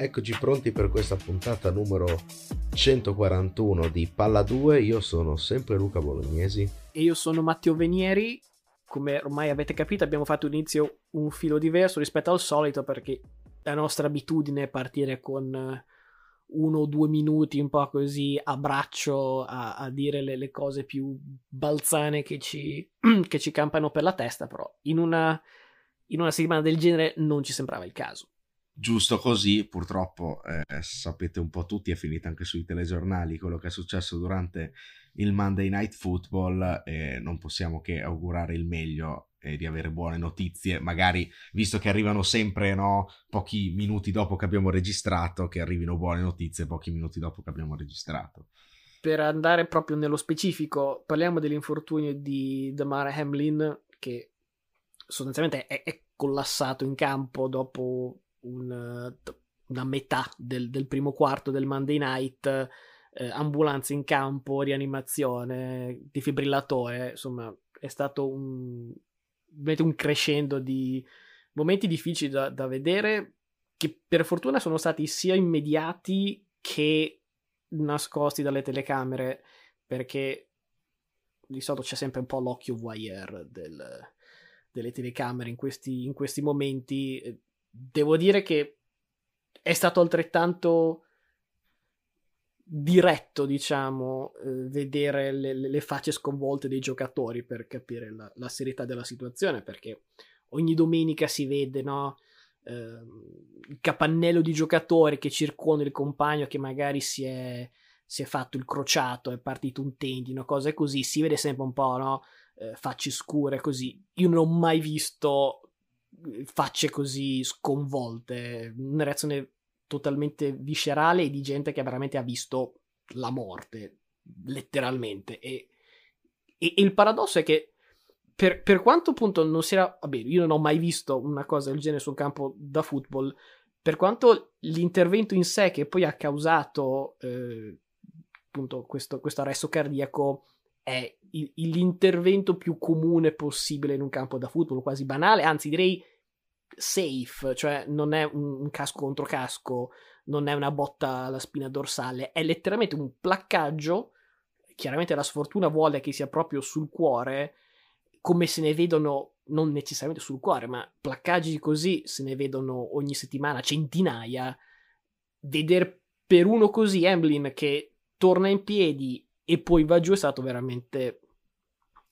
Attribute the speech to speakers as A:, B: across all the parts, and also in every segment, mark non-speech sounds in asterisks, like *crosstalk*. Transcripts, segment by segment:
A: Eccoci pronti per questa puntata numero 141 di Palla 2. Io sono sempre Luca Bolognesi.
B: E io sono Matteo Venieri. Come ormai avete capito, abbiamo fatto inizio un filo diverso rispetto al solito perché la nostra abitudine è partire con eh, uno o due minuti un po' così a braccio a, a dire le, le, cose più balzane che ci, *clears throat* che ci campano per la testa, però in una, in una settimana del genere non ci sembrava il caso
A: giusto così, purtroppo eh, sapete un po' tutti, è finito anche sui telegiornali quello che è successo durante il Monday Night Football e non possiamo che augurare il meglio e di avere buone notizie, magari visto che arrivano sempre no, pochi minuti dopo che abbiamo registrato, che arrivino buone notizie pochi minuti dopo che abbiamo registrato.
B: Per andare proprio nello specifico, parliamo dell'infortunio di Damar Hamlin che sostanzialmente è, è collassato in campo dopo un, una metà del, del, primo quarto del Monday Night, eh, ambulanza in campo, rianimazione, defibrillatore, insomma è stato un, un crescendo di momenti difficili da, da vedere che per fortuna sono stati sia immediati che nascosti dalle telecamere perché di solito c'è sempre un po' l'occhio voyeur del, delle telecamere in questi, in questi momenti devo dire che è stato altrettanto diretto, diciamo, eh, vedere le, le, facce sconvolte dei giocatori per capire la, la, serietà della situazione, perché ogni domenica si vede, no? Eh, il capannello di giocatori che circonda il compagno che magari si è, si è fatto il crociato, è partito un tendino, cose così, si vede sempre un po', no? Eh, facce scure così. Io non ho mai visto facce così sconvolte, una reazione totalmente viscerale e di gente che veramente ha visto la morte, letteralmente. E, e, e il paradosso è che per, per, quanto appunto non si era... Vabbè, io non ho mai visto una cosa del genere su un campo da football, per quanto l'intervento in sé che poi ha causato eh, appunto questo, questo arresto cardiaco è il, l'intervento più comune possibile in un campo da football, quasi banale, anzi direi safe, cioè non è un, casco contro casco, non è una botta alla spina dorsale, è letteralmente un placcaggio. Chiaramente la sfortuna vuole che sia proprio sul cuore, come se ne vedono non necessariamente sul cuore, ma placcaggi così se ne vedono ogni settimana centinaia. Vedere per uno così Emblin che torna in piedi e poi va giù è stato veramente,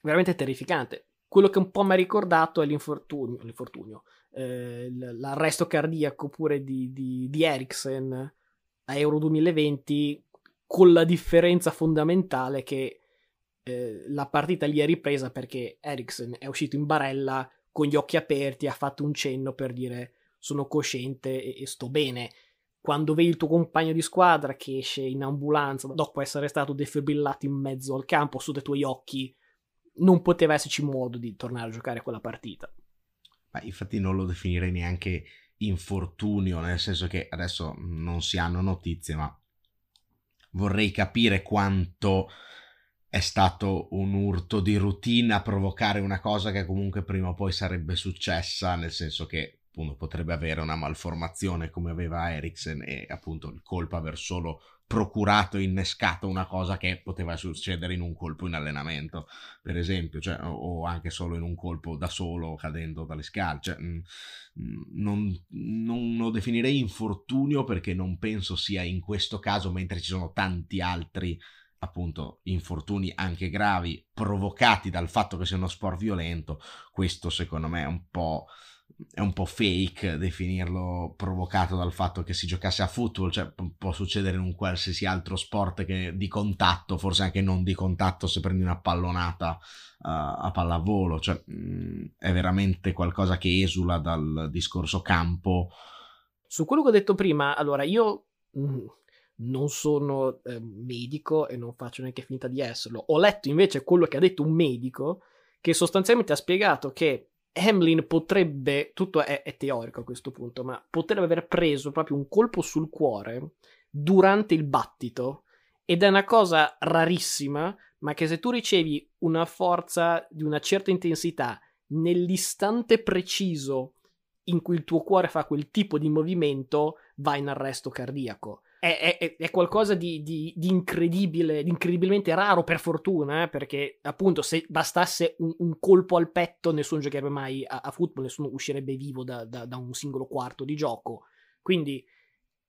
B: veramente terrificante. Quello che un po' mi ha ricordato è l'infortunio, l'infortunio eh, l'arresto cardiaco pure di, di, di Eriksen a Euro 2020, con la differenza fondamentale che eh, la partita lì è ripresa perché Eriksen è uscito in barella con gli occhi aperti, ha fatto un cenno per dire sono cosciente e, e sto bene quando vedi il tuo compagno di squadra che esce in ambulanza dopo essere stato defibrillato in mezzo al campo sotto i tuoi occhi, non poteva esserci modo di tornare a giocare quella partita.
A: Ma infatti non lo definirei neanche infortunio, nel senso che adesso non si hanno notizie, ma vorrei capire quanto è stato un urto di routine a provocare una cosa che comunque prima o poi sarebbe successa, nel senso che appunto potrebbe avere una malformazione come aveva Eriksen e appunto il colpo aver solo procurato, innescato una cosa che poteva succedere in un colpo in allenamento, per esempio, cioè, o anche solo in un colpo da solo cadendo dalle scale. Cioè, mm, mm, non, non lo definirei infortunio perché non penso sia in questo caso, mentre ci sono tanti altri appunto infortuni anche gravi provocati dal fatto che sia uno sport violento, questo secondo me è un po' è un po' fake definirlo provocato dal fatto che si giocasse a football, cioè può succedere in un qualsiasi altro sport che di contatto, forse anche non di contatto se prendi una pallonata uh, a pallavolo, cioè mh, mm, è veramente qualcosa che esula dal discorso campo.
B: Su quello che ho detto prima, allora io mh, mm, non sono eh, medico e non faccio neanche finta di esserlo. Ho letto invece quello che ha detto un medico che sostanzialmente ha spiegato che Hamlin potrebbe, tutto è, è, teorico a questo punto, ma potrebbe aver preso proprio un colpo sul cuore durante il battito ed è una cosa rarissima, ma che se tu ricevi una forza di una certa intensità nell'istante preciso in cui il tuo cuore fa quel tipo di movimento, va in arresto cardiaco è, è, è qualcosa di, di, di, incredibile, di incredibilmente raro per fortuna, eh, perché appunto se bastasse un, un, colpo al petto nessuno giocherebbe mai a, a football, nessuno uscirebbe vivo da, da, da, un singolo quarto di gioco. Quindi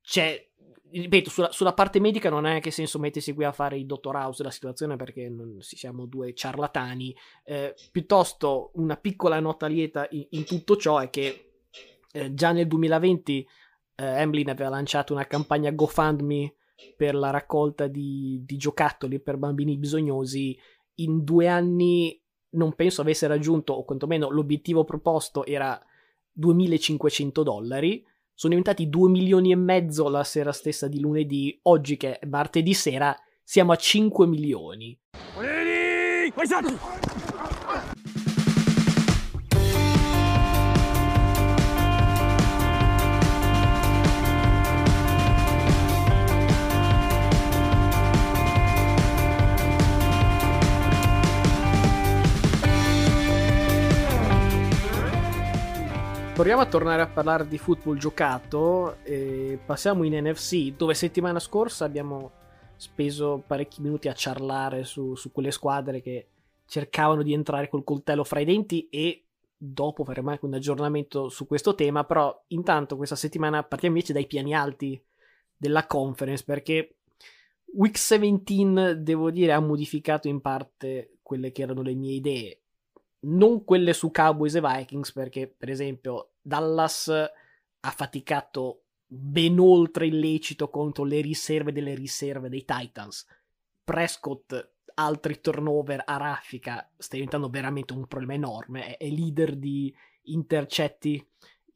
B: c'è, ripeto, sulla, sulla, parte medica non è che senso mettersi qui a fare il dottor House della situazione perché non, siamo due ciarlatani, eh, piuttosto una piccola nota lieta in, in tutto ciò è che eh, già nel 2020 eh, Emblin aveva lanciato una campagna GoFundMe per la raccolta di, di giocattoli per bambini bisognosi. In due anni non penso avesse raggiunto, o quantomeno l'obiettivo proposto era 2500 dollari. Sono diventati 2 milioni e mezzo la sera stessa di lunedì. Oggi, che è martedì sera, siamo a 5 milioni. Proviamo a tornare a parlare di football giocato e passiamo in NFC dove settimana scorsa abbiamo speso parecchi minuti a ciarlare su, su quelle squadre che cercavano di entrare col coltello fra i denti e dopo faremo anche un aggiornamento su questo tema, però intanto questa settimana partiamo invece dai piani alti della conference perché Week 17 devo dire ha modificato in parte quelle che erano le mie idee non quelle su Cowboys e Vikings, perché per esempio Dallas ha faticato ben oltre il lecito contro le riserve delle riserve dei Titans. Prescott, altri turnover a raffica, sta diventando veramente un problema enorme. È, è leader di intercetti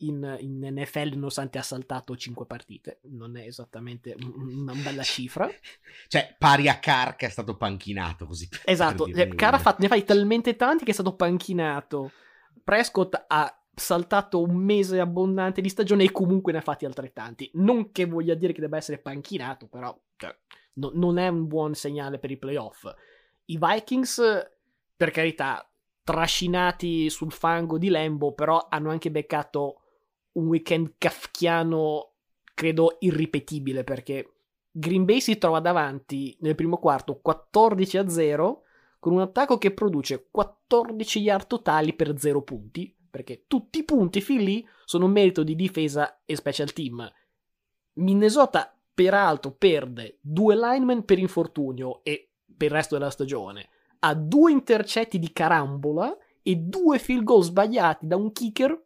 B: in, in, NFL nonostante ha saltato 5 partite. Non è esattamente una bella cifra.
A: cioè, pari a Carr che è stato panchinato così.
B: esatto, cioè, Carr ha fatto, ne fai talmente tanti che è stato panchinato. Prescott ha saltato un mese abbondante di stagione e comunque ne ha fatti altrettanti. Non che voglia dire che debba essere panchinato, però cioè, no, non è un buon segnale per i playoff. I Vikings, per carità, trascinati sul fango di Lembo, però hanno anche beccato un weekend kafkiano, credo, irripetibile, perché Green Bay si trova davanti nel primo quarto 14 a 0 con un attacco che produce 14 yard totali per 0 punti, perché tutti i punti fin lì sono merito di difesa e special team. Minnesota, peraltro, perde due linemen per infortunio e per il resto della stagione. Ha due intercetti di carambola e due field goal sbagliati da un kicker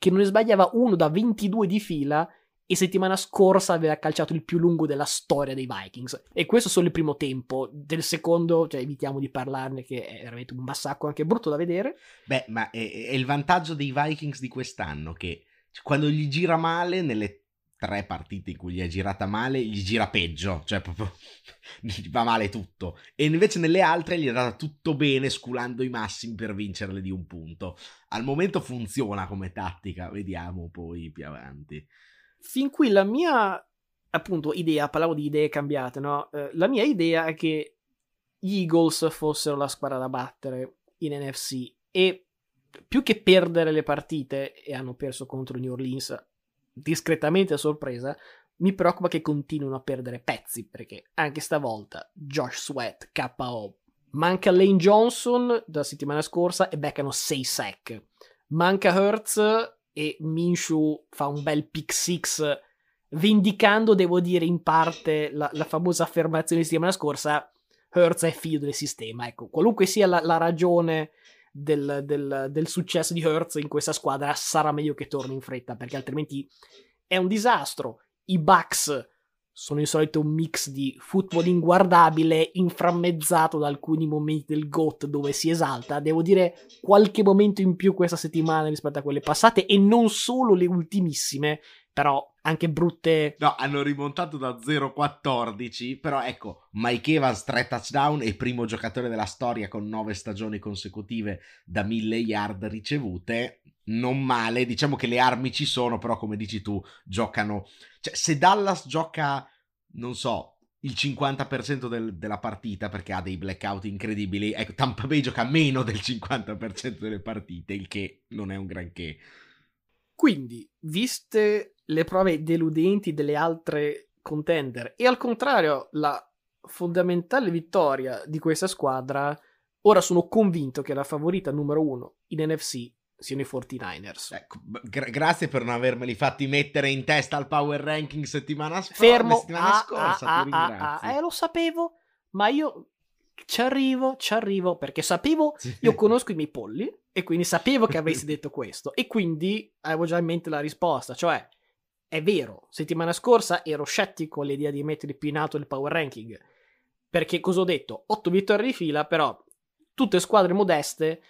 B: che non ne sbagliava uno da 22 di fila e settimana scorsa aveva calciato il più lungo della storia dei Vikings. E questo solo il primo tempo. Del secondo, cioè, evitiamo di parlarne, che è veramente un massacro anche brutto da vedere.
A: Beh, ma è, è il vantaggio dei Vikings di quest'anno che quando gli gira male nelle tre partite in cui gli è girata male, gli gira peggio, cioè proprio *laughs* gli va male tutto. E invece nelle altre gli è andata tutto bene, sculando i massimi per vincerle di un punto. Al momento funziona come tattica, vediamo poi più avanti.
B: Fin qui la mia, appunto, idea, parlavo di idee cambiate, no? Eh, la mia idea è che gli Eagles fossero la squadra da battere in NFC e più che perdere le partite, e hanno perso contro New Orleans discretamente a sorpresa, mi preoccupa che continuino a perdere pezzi, perché anche stavolta Josh Sweat, KO. Manca Lane Johnson dalla settimana scorsa e beccano 6 sack. Manca Hertz e Minshu fa un bel pick 6 vendicando, devo dire, in parte la, la famosa affermazione di settimana scorsa, Hertz è figlio del sistema. Ecco, qualunque sia la, la ragione del, del, del successo di Hertz in questa squadra, sarà meglio che torni in fretta, perché altrimenti è un disastro. I Bucks sono di solito un mix di football inguardabile, inframmezzato da alcuni momenti del GOAT dove si esalta. Devo dire qualche momento in più questa settimana rispetto a quelle passate, e non solo le ultimissime, però anche brutte.
A: No, hanno rimontato da 0-14, però ecco, Mike Evans 3 touchdown e primo giocatore della storia con 9 stagioni consecutive da 1000 yard ricevute. Non male, diciamo che le armi ci sono, però come dici tu, giocano... Cioè, se Dallas gioca, non so, il 50% del, della partita perché ha dei blackout incredibili. Ecco, Tampa Bay gioca meno del 50% delle partite, il che non è un granché.
B: Quindi, viste le prove deludenti delle altre contender e al contrario la fondamentale vittoria di questa squadra, ora sono convinto che la favorita numero uno in NFC siano i 49ers.
A: Ecco, gra- grazie per non avermeli fatti mettere in testa al power ranking settimana, sp-
B: Fermo.
A: settimana
B: Ah,
A: scorsa.
B: ah,
A: ti
B: ah, ah, eh, lo sapevo, ma io ci arrivo, ci arrivo, perché sapevo,
A: Sì.
B: io conosco i miei polli, e quindi sapevo che avresti *laughs* detto questo, e quindi avevo già in mente la risposta, cioè, è vero, settimana scorsa ero scettico all'idea di mettere più in alto il power ranking, perché cosa ho detto? 8 vittorie di fila, però tutte squadre modeste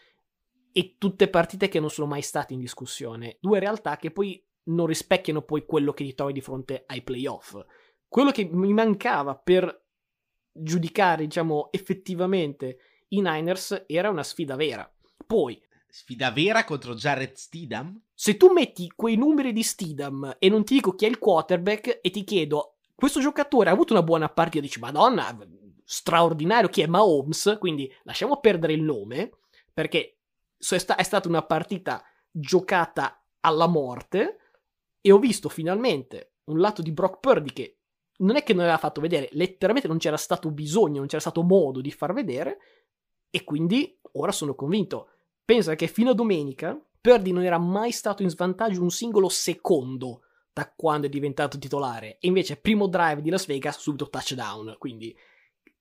B: e tutte partite che non sono mai state in discussione, due realtà che poi non rispecchiano poi quello che ti trovi di fronte ai playoff. Quello che mi mancava per giudicare, diciamo, effettivamente i Niners era una sfida vera. Poi,
A: Sfida vera contro Jared Steedham?
B: Se tu metti quei numeri di Steedham e non ti dico chi è il quarterback e ti chiedo, questo giocatore ha avuto una buona partita, dici, madonna, straordinario, chi è Mahomes? Quindi lasciamo perdere il nome, perché è stata una partita giocata alla morte e ho visto finalmente un lato di Brock Purdy che non è che non aveva fatto vedere, letteralmente non c'era stato bisogno, non c'era stato modo di far vedere e quindi ora sono convinto. Pensa che fino a domenica Purdy non era mai stato in svantaggio un singolo secondo da quando è diventato titolare. E invece primo drive di Las Vegas subito touchdown, quindi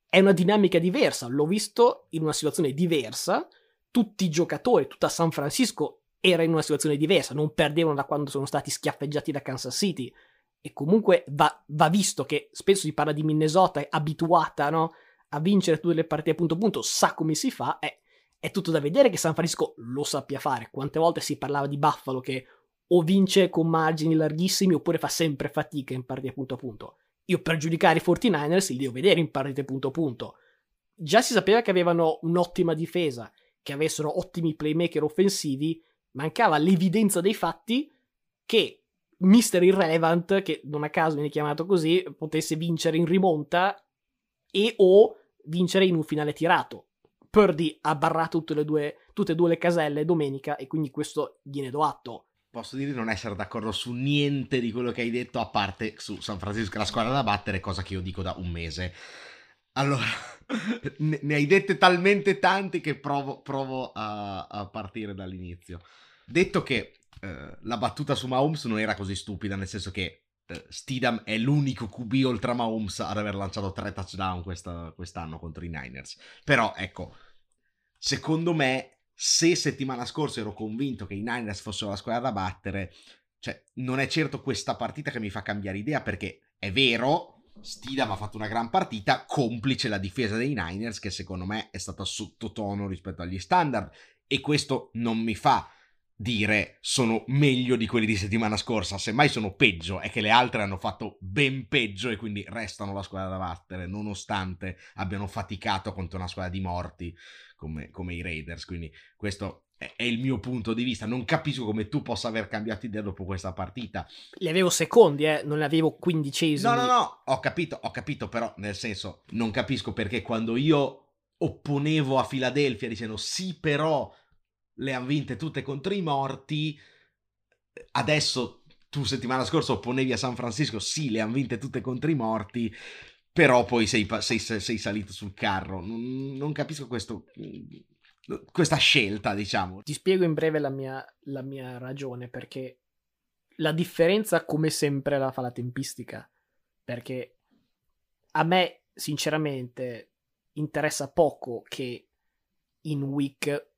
B: è una dinamica diversa, l'ho visto in una situazione diversa, tutti i giocatori, tutta San Francisco era in una situazione diversa, non perdevano da quando sono stati schiaffeggiati da Kansas City. E comunque va, va visto che spesso si parla di Minnesota, è abituata no, a vincere tutte le partite punto punto, sa come si fa, è, è tutto da vedere che San Francisco lo sappia fare. Quante volte si parlava di Buffalo che o vince con margini larghissimi oppure fa sempre fatica in partite punto a punto. Io per giudicare i 49ers li devo vedere in partite punto a punto. Già si sapeva che avevano un'ottima difesa, che avessero ottimi playmaker offensivi, mancava l'evidenza dei fatti che Mr. Irrelevant, che non a caso viene chiamato così, potesse vincere in rimonta e o vincere in un finale tirato. Purdy ha barrato tutte, due, tutte e due le caselle domenica e quindi questo gliene do atto.
A: Posso dire di non essere d'accordo su niente di quello che hai detto, a parte su San Francisco, la squadra da battere, cosa che io dico da un mese. Allora, *laughs* ne, hai dette talmente tanti che provo, provo a, a partire dall'inizio. Detto che eh, la battuta su Mahomes non era così stupida, nel senso che Steedham è l'unico QB oltre a Mahomes ad aver lanciato tre touchdown questa- quest'anno contro i Niners. Però, ecco, secondo me, se settimana scorsa ero convinto che i Niners fossero la squadra da battere, cioè, non è certo questa partita che mi fa cambiare idea, perché è vero, Steedham ha fatto una gran partita, complice la difesa dei Niners, che secondo me è stata sottotono rispetto agli standard, e questo non mi fa dire sono meglio di quelli di settimana scorsa, semmai sono peggio, è che le altre hanno fatto ben peggio e quindi restano la squadra da battere, nonostante abbiano faticato contro una squadra di morti come, come i Raiders, quindi questo è, è il mio punto di vista, non capisco come tu possa aver cambiato idea dopo questa partita.
B: Li avevo secondi, eh, non li avevo quindicesimi.
A: No, no, no, ho capito, ho capito, però nel senso non capisco perché quando io opponevo a Filadelfia dicendo sì, però le hanno vinte tutte contro i morti, adesso tu settimana scorsa opponevi a San Francisco, sì, le hanno vinte tutte contro i morti, però poi sei, sei- sei salito sul carro. Non, non capisco questo, questa scelta, diciamo.
B: Ti spiego in breve la mia, la mia ragione, perché la differenza, come sempre, la fa la tempistica. Perché a me, sinceramente, interessa poco che in week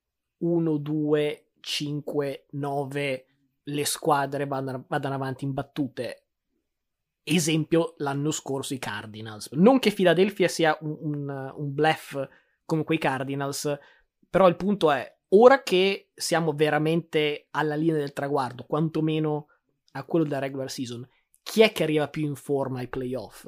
B: 1, 2, 5, 9 le squadre vadano, avanti in battute. Esempio, l'anno scorso i Cardinals. Non che Philadelphia sia un, un, un bluff come quei Cardinals, però il punto è, ora che siamo veramente alla linea del traguardo, quantomeno a quello della regular season, chi è che arriva più in forma ai playoff?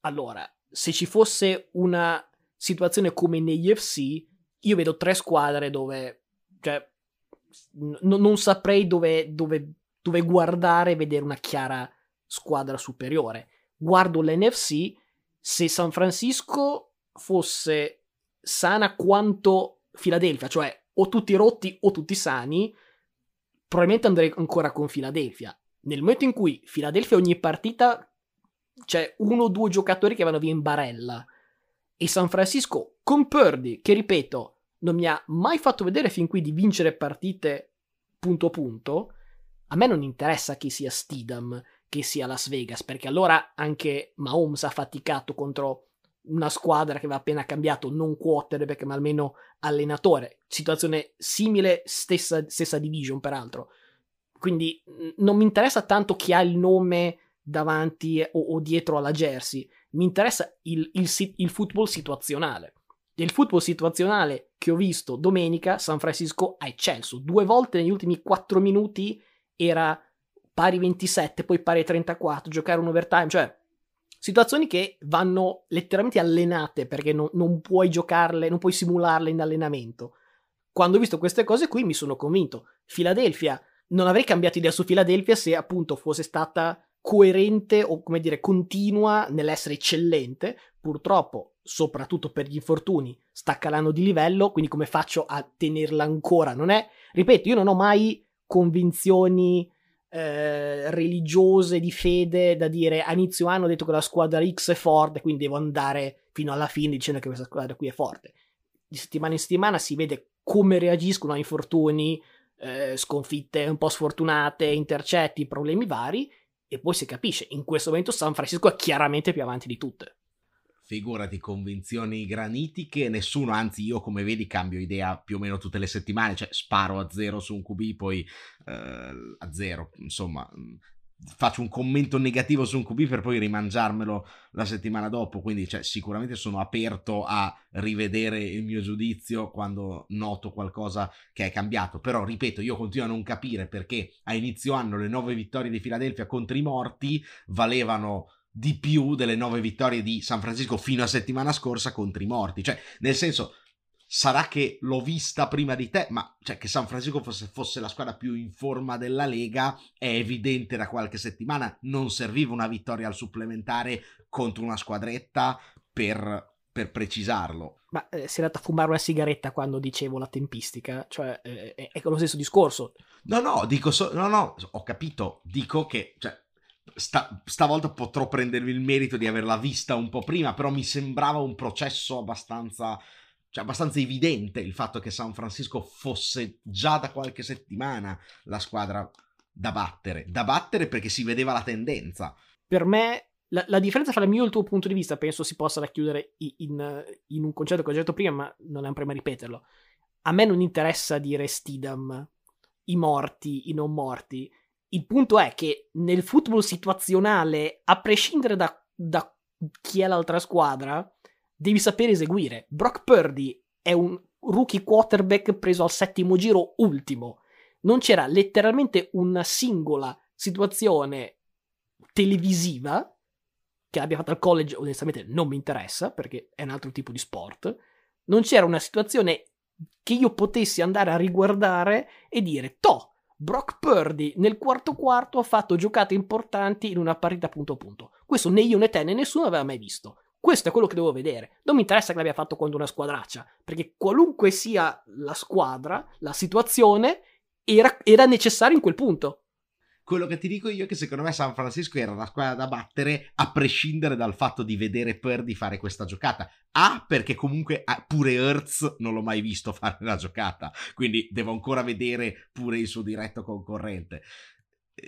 B: Allora, se ci fosse una situazione come negli FC, io vedo tre squadre dove, cioè, n- non saprei dove, dove, dove guardare e vedere una chiara squadra superiore. Guardo l'NFC, se San Francisco fosse sana quanto Philadelphia, cioè o tutti rotti o tutti sani, probabilmente andrei ancora con Philadelphia. Nel momento in cui Philadelphia ogni partita c'è uno o due giocatori che vanno via in barella e San Francisco con Purdy, che ripeto, non mi ha mai fatto vedere fin qui di vincere partite punto punto, a me non interessa chi sia Stidham, che sia Las Vegas, perché allora anche Mahomes ha faticato contro una squadra che aveva appena cambiato, non quarterback, ma almeno allenatore. Situazione simile, stessa, stessa division, peraltro. Quindi non mi interessa tanto chi ha il nome davanti o, o dietro alla jersey, mi interessa il, il, il football situazionale. Del football situazionale che ho visto domenica, San Francisco ha eccelso. Due volte negli ultimi 4 minuti era pari 27, poi pari 34, giocare un overtime, cioè situazioni che vanno letteralmente allenate perché no, non puoi giocarle, non puoi simularle in allenamento. Quando ho visto queste cose qui mi sono convinto. Philadelphia, non avrei cambiato idea su Philadelphia se appunto fosse stata coerente o come dire continua nell'essere eccellente. Purtroppo, soprattutto per gli infortuni, sta calando di livello, quindi come faccio a tenerla ancora? Non è, ripeto, io non ho mai convinzioni eh, religiose di fede da dire a inizio anno ho detto che la squadra X è forte, quindi devo andare fino alla fine dicendo che questa squadra qui è forte. Di settimana in settimana si vede come reagiscono a infortuni, eh, sconfitte un po' sfortunate, intercetti, problemi vari, e poi si capisce, in questo momento San Francisco è chiaramente più avanti di tutte
A: figurati convinzioni granitiche, nessuno, anzi io come vedi cambio idea più o meno tutte le settimane, cioè sparo a zero su un QB, poi eh, a zero, insomma mm, faccio un commento negativo su un QB per poi rimangiarmelo la settimana dopo, quindi cioè, sicuramente sono aperto a rivedere il mio giudizio quando noto qualcosa che è cambiato, però ripeto, io continuo a non capire perché a inizio anno le nove vittorie di Filadelfia contro i morti valevano di più delle nove vittorie di San Francisco fino a settimana scorsa contro i morti. Cioè, nel senso, sarà che l'ho vista prima di te, ma cioè, che San Francisco fosse, fosse, la squadra più in forma della Lega è evidente da qualche settimana. Non serviva una vittoria al supplementare contro una squadretta per, per precisarlo.
B: Ma eh, si è andata a fumare una sigaretta quando dicevo la tempistica? Cioè, eh, è, è lo stesso discorso.
A: No, no, dico, so- no, no, ho capito. Dico che, cioè, sta, stavolta potrò prendermi il merito di averla vista un po' prima, però mi sembrava un processo abbastanza, cioè abbastanza evidente il fatto che San Francisco fosse già da qualche settimana la squadra da battere, da battere perché si vedeva la tendenza.
B: Per me la, la, differenza fra il mio e il tuo punto di vista penso si possa racchiudere in, in, in un concetto che ho detto prima, ma non è un problema ripeterlo. A me non interessa dire Stidham, i morti, i non morti. Il punto è che nel football situazionale, a prescindere da, da chi è l'altra squadra, devi sapere eseguire. Brock Purdy è un rookie quarterback preso al settimo giro ultimo. Non c'era letteralmente una singola situazione televisiva che abbia fatto al college, onestamente non mi interessa perché è un altro tipo di sport. Non c'era una situazione che io potessi andare a riguardare e dire, toh, Brock Purdy nel quarto quarto ha fatto giocate importanti in una partita punto a punto. Questo né io né te né nessuno aveva mai visto. Questo è quello che devo vedere. Non mi interessa che l'abbia fatto contro una squadraccia, perché qualunque sia la squadra, la situazione, era, era necessario in quel punto.
A: Quello che ti dico io è che secondo me San Francisco era una squadra da battere a prescindere dal fatto di vedere Purdy fare questa giocata. A, perché comunque pure Hertz non l'ho mai visto fare la giocata, quindi devo ancora vedere pure il suo diretto concorrente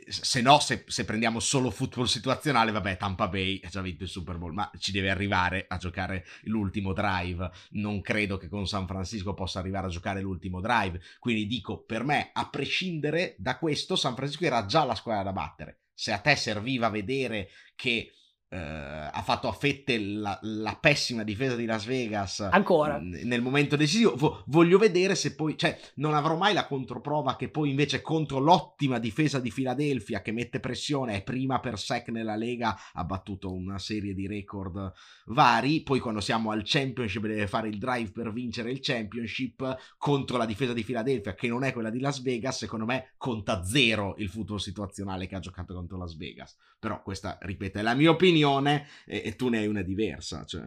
A: se no, se, se, prendiamo solo football situazionale, vabbè, Tampa Bay ha già vinto il Super Bowl, ma ci deve arrivare a giocare l'ultimo drive. Non credo che con San Francisco possa arrivare a giocare l'ultimo drive. Quindi dico, per me, a prescindere da questo, San Francisco era già la squadra da battere. Se a te serviva vedere che eh, ha fatto a fette la, la, pessima difesa di Las Vegas
B: ancora
A: nel momento decisivo. voglio vedere se poi, cioè, non avrò mai la controprova che poi invece contro l'ottima difesa di Philadelphia che mette pressione, è prima per sec nella Lega, ha battuto una serie di record vari. Poi quando siamo al Championship deve fare il drive per vincere il Championship contro la difesa di Philadelphia che non è quella di Las Vegas. Secondo me conta zero il futuro situazionale che ha giocato contro Las Vegas. Però questa, ripeto, è la mia opinione opinione e, e tu ne hai una diversa. Cioè.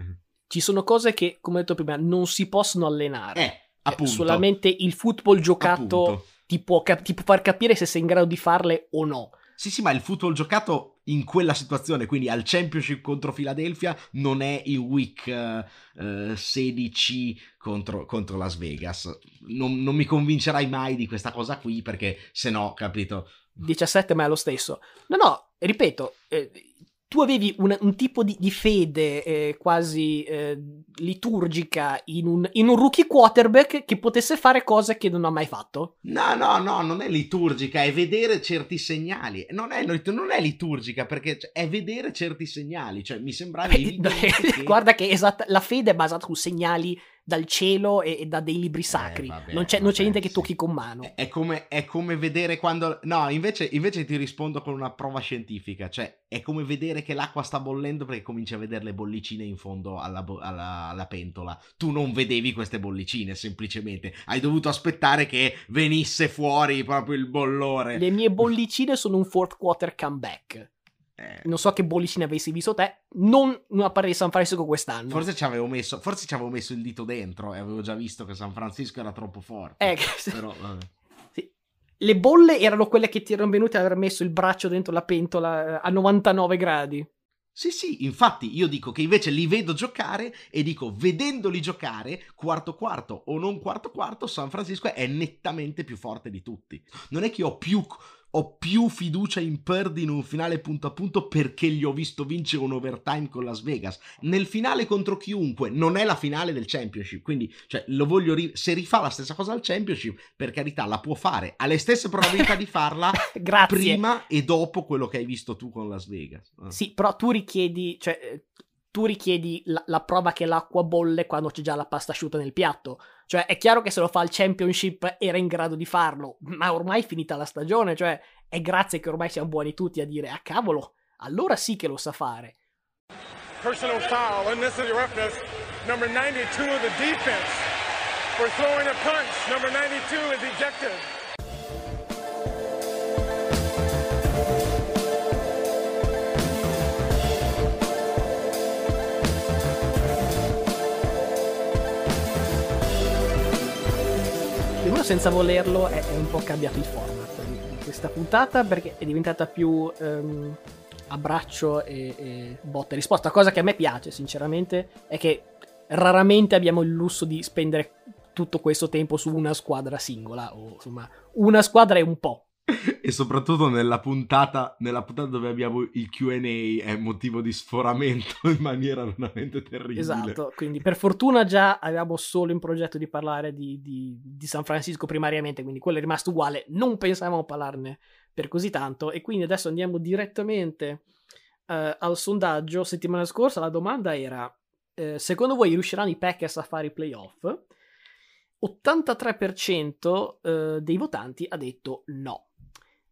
B: Ci sono cose che, come ho detto prima, non si possono allenare.
A: Eh, appunto.
B: Solamente il football giocato ti può, cap- ti può far capire se sei in grado di farle o no.
A: Sì, sì, ma il football giocato in quella situazione, quindi al Championship contro Philadelphia, non è in week uh, 16 contro, contro, Las Vegas. Non, non, mi convincerai mai di questa cosa qui perché se no, capito?
B: 17 ma è lo stesso. No, no, ripeto, eh, tu avevi un, un tipo di, di fede eh, quasi eh, liturgica in un, in un, rookie quarterback che potesse fare cose che non ha mai fatto?
A: No, no, no, non è liturgica, è vedere certi segnali. Non è, non è liturgica perché cioè, è vedere certi segnali. Cioè, mi sembrava *laughs*
B: evidente che... Guarda che esatto, la fede è basata su segnali dal cielo e, e da dei libri sacri. Eh, vabbè, non, c'è, vabbè, non, c'è, niente che tocchi con mano.
A: È, è, come, è come, vedere quando. No, invece, invece, ti rispondo con una prova scientifica. Cioè, è come vedere che l'acqua sta bollendo perché cominci a vedere le bollicine in fondo alla, alla, alla pentola. Tu non vedevi queste bollicine, semplicemente. Hai dovuto aspettare che venisse fuori proprio il bollore.
B: Le mie bollicine sono un fourth quarter comeback. Eh. Non so che bollicine avessi visto te, non una partita di San Francisco quest'anno.
A: Forse ci avevo messo, forse ci avevo messo il dito dentro e avevo già visto che San Francisco era troppo forte.
B: Eh, *laughs*
A: Però, vabbè.
B: Sì. Le bolle erano quelle che ti erano venute ad aver messo il braccio dentro la pentola eh, a 99 gradi.
A: Sì, sì, infatti io dico che invece li vedo giocare e dico, vedendoli giocare, quarto quarto o non quarto quarto, San Francisco è nettamente più forte di tutti. Non è che ho più ho più fiducia in Purdy in un finale punto a punto perché gli ho visto vincere un overtime con Las Vegas. Nel finale contro chiunque, non è la finale del championship, quindi cioè, lo voglio ri- se rifà la stessa cosa al championship, per carità, la può fare, ha le stesse probabilità di farla *laughs* prima e dopo quello che hai visto tu con Las Vegas.
B: Eh. Sì, però tu richiedi, cioè, tu richiedi la, la, prova che l'acqua bolle quando c'è già la pasta asciutta nel piatto. Cioè, è chiaro che se lo fa al Championship era in grado di farlo, ma ormai è finita la stagione, cioè, è grazie che ormai siamo buoni tutti a dire, ah cavolo, allora sì che lo sa fare. Personal foul, unnecessary roughness, number 92 of the defense, for throwing a punch, number 92 is ejected. Senza volerlo è, è, un po' cambiato il format di questa puntata perché è diventata più um, abbraccio e, e botta e risposta. Cosa che a me piace, sinceramente, è che raramente abbiamo il lusso di spendere tutto questo tempo su una squadra singola, o insomma, una squadra è un po'. *laughs*
A: e soprattutto nella puntata, nella puntata dove abbiamo il QA è motivo di sforamento *laughs* in maniera veramente terribile.
B: Esatto, quindi per fortuna già avevamo solo in progetto di parlare di, di, di San Francisco primariamente, quindi quello è rimasto uguale, non pensavamo parlarne per così tanto e quindi adesso andiamo direttamente uh, al sondaggio. Settimana scorsa la domanda era, uh, secondo voi riusciranno i Packers a fare i playoff? 83% uh, dei votanti ha detto no.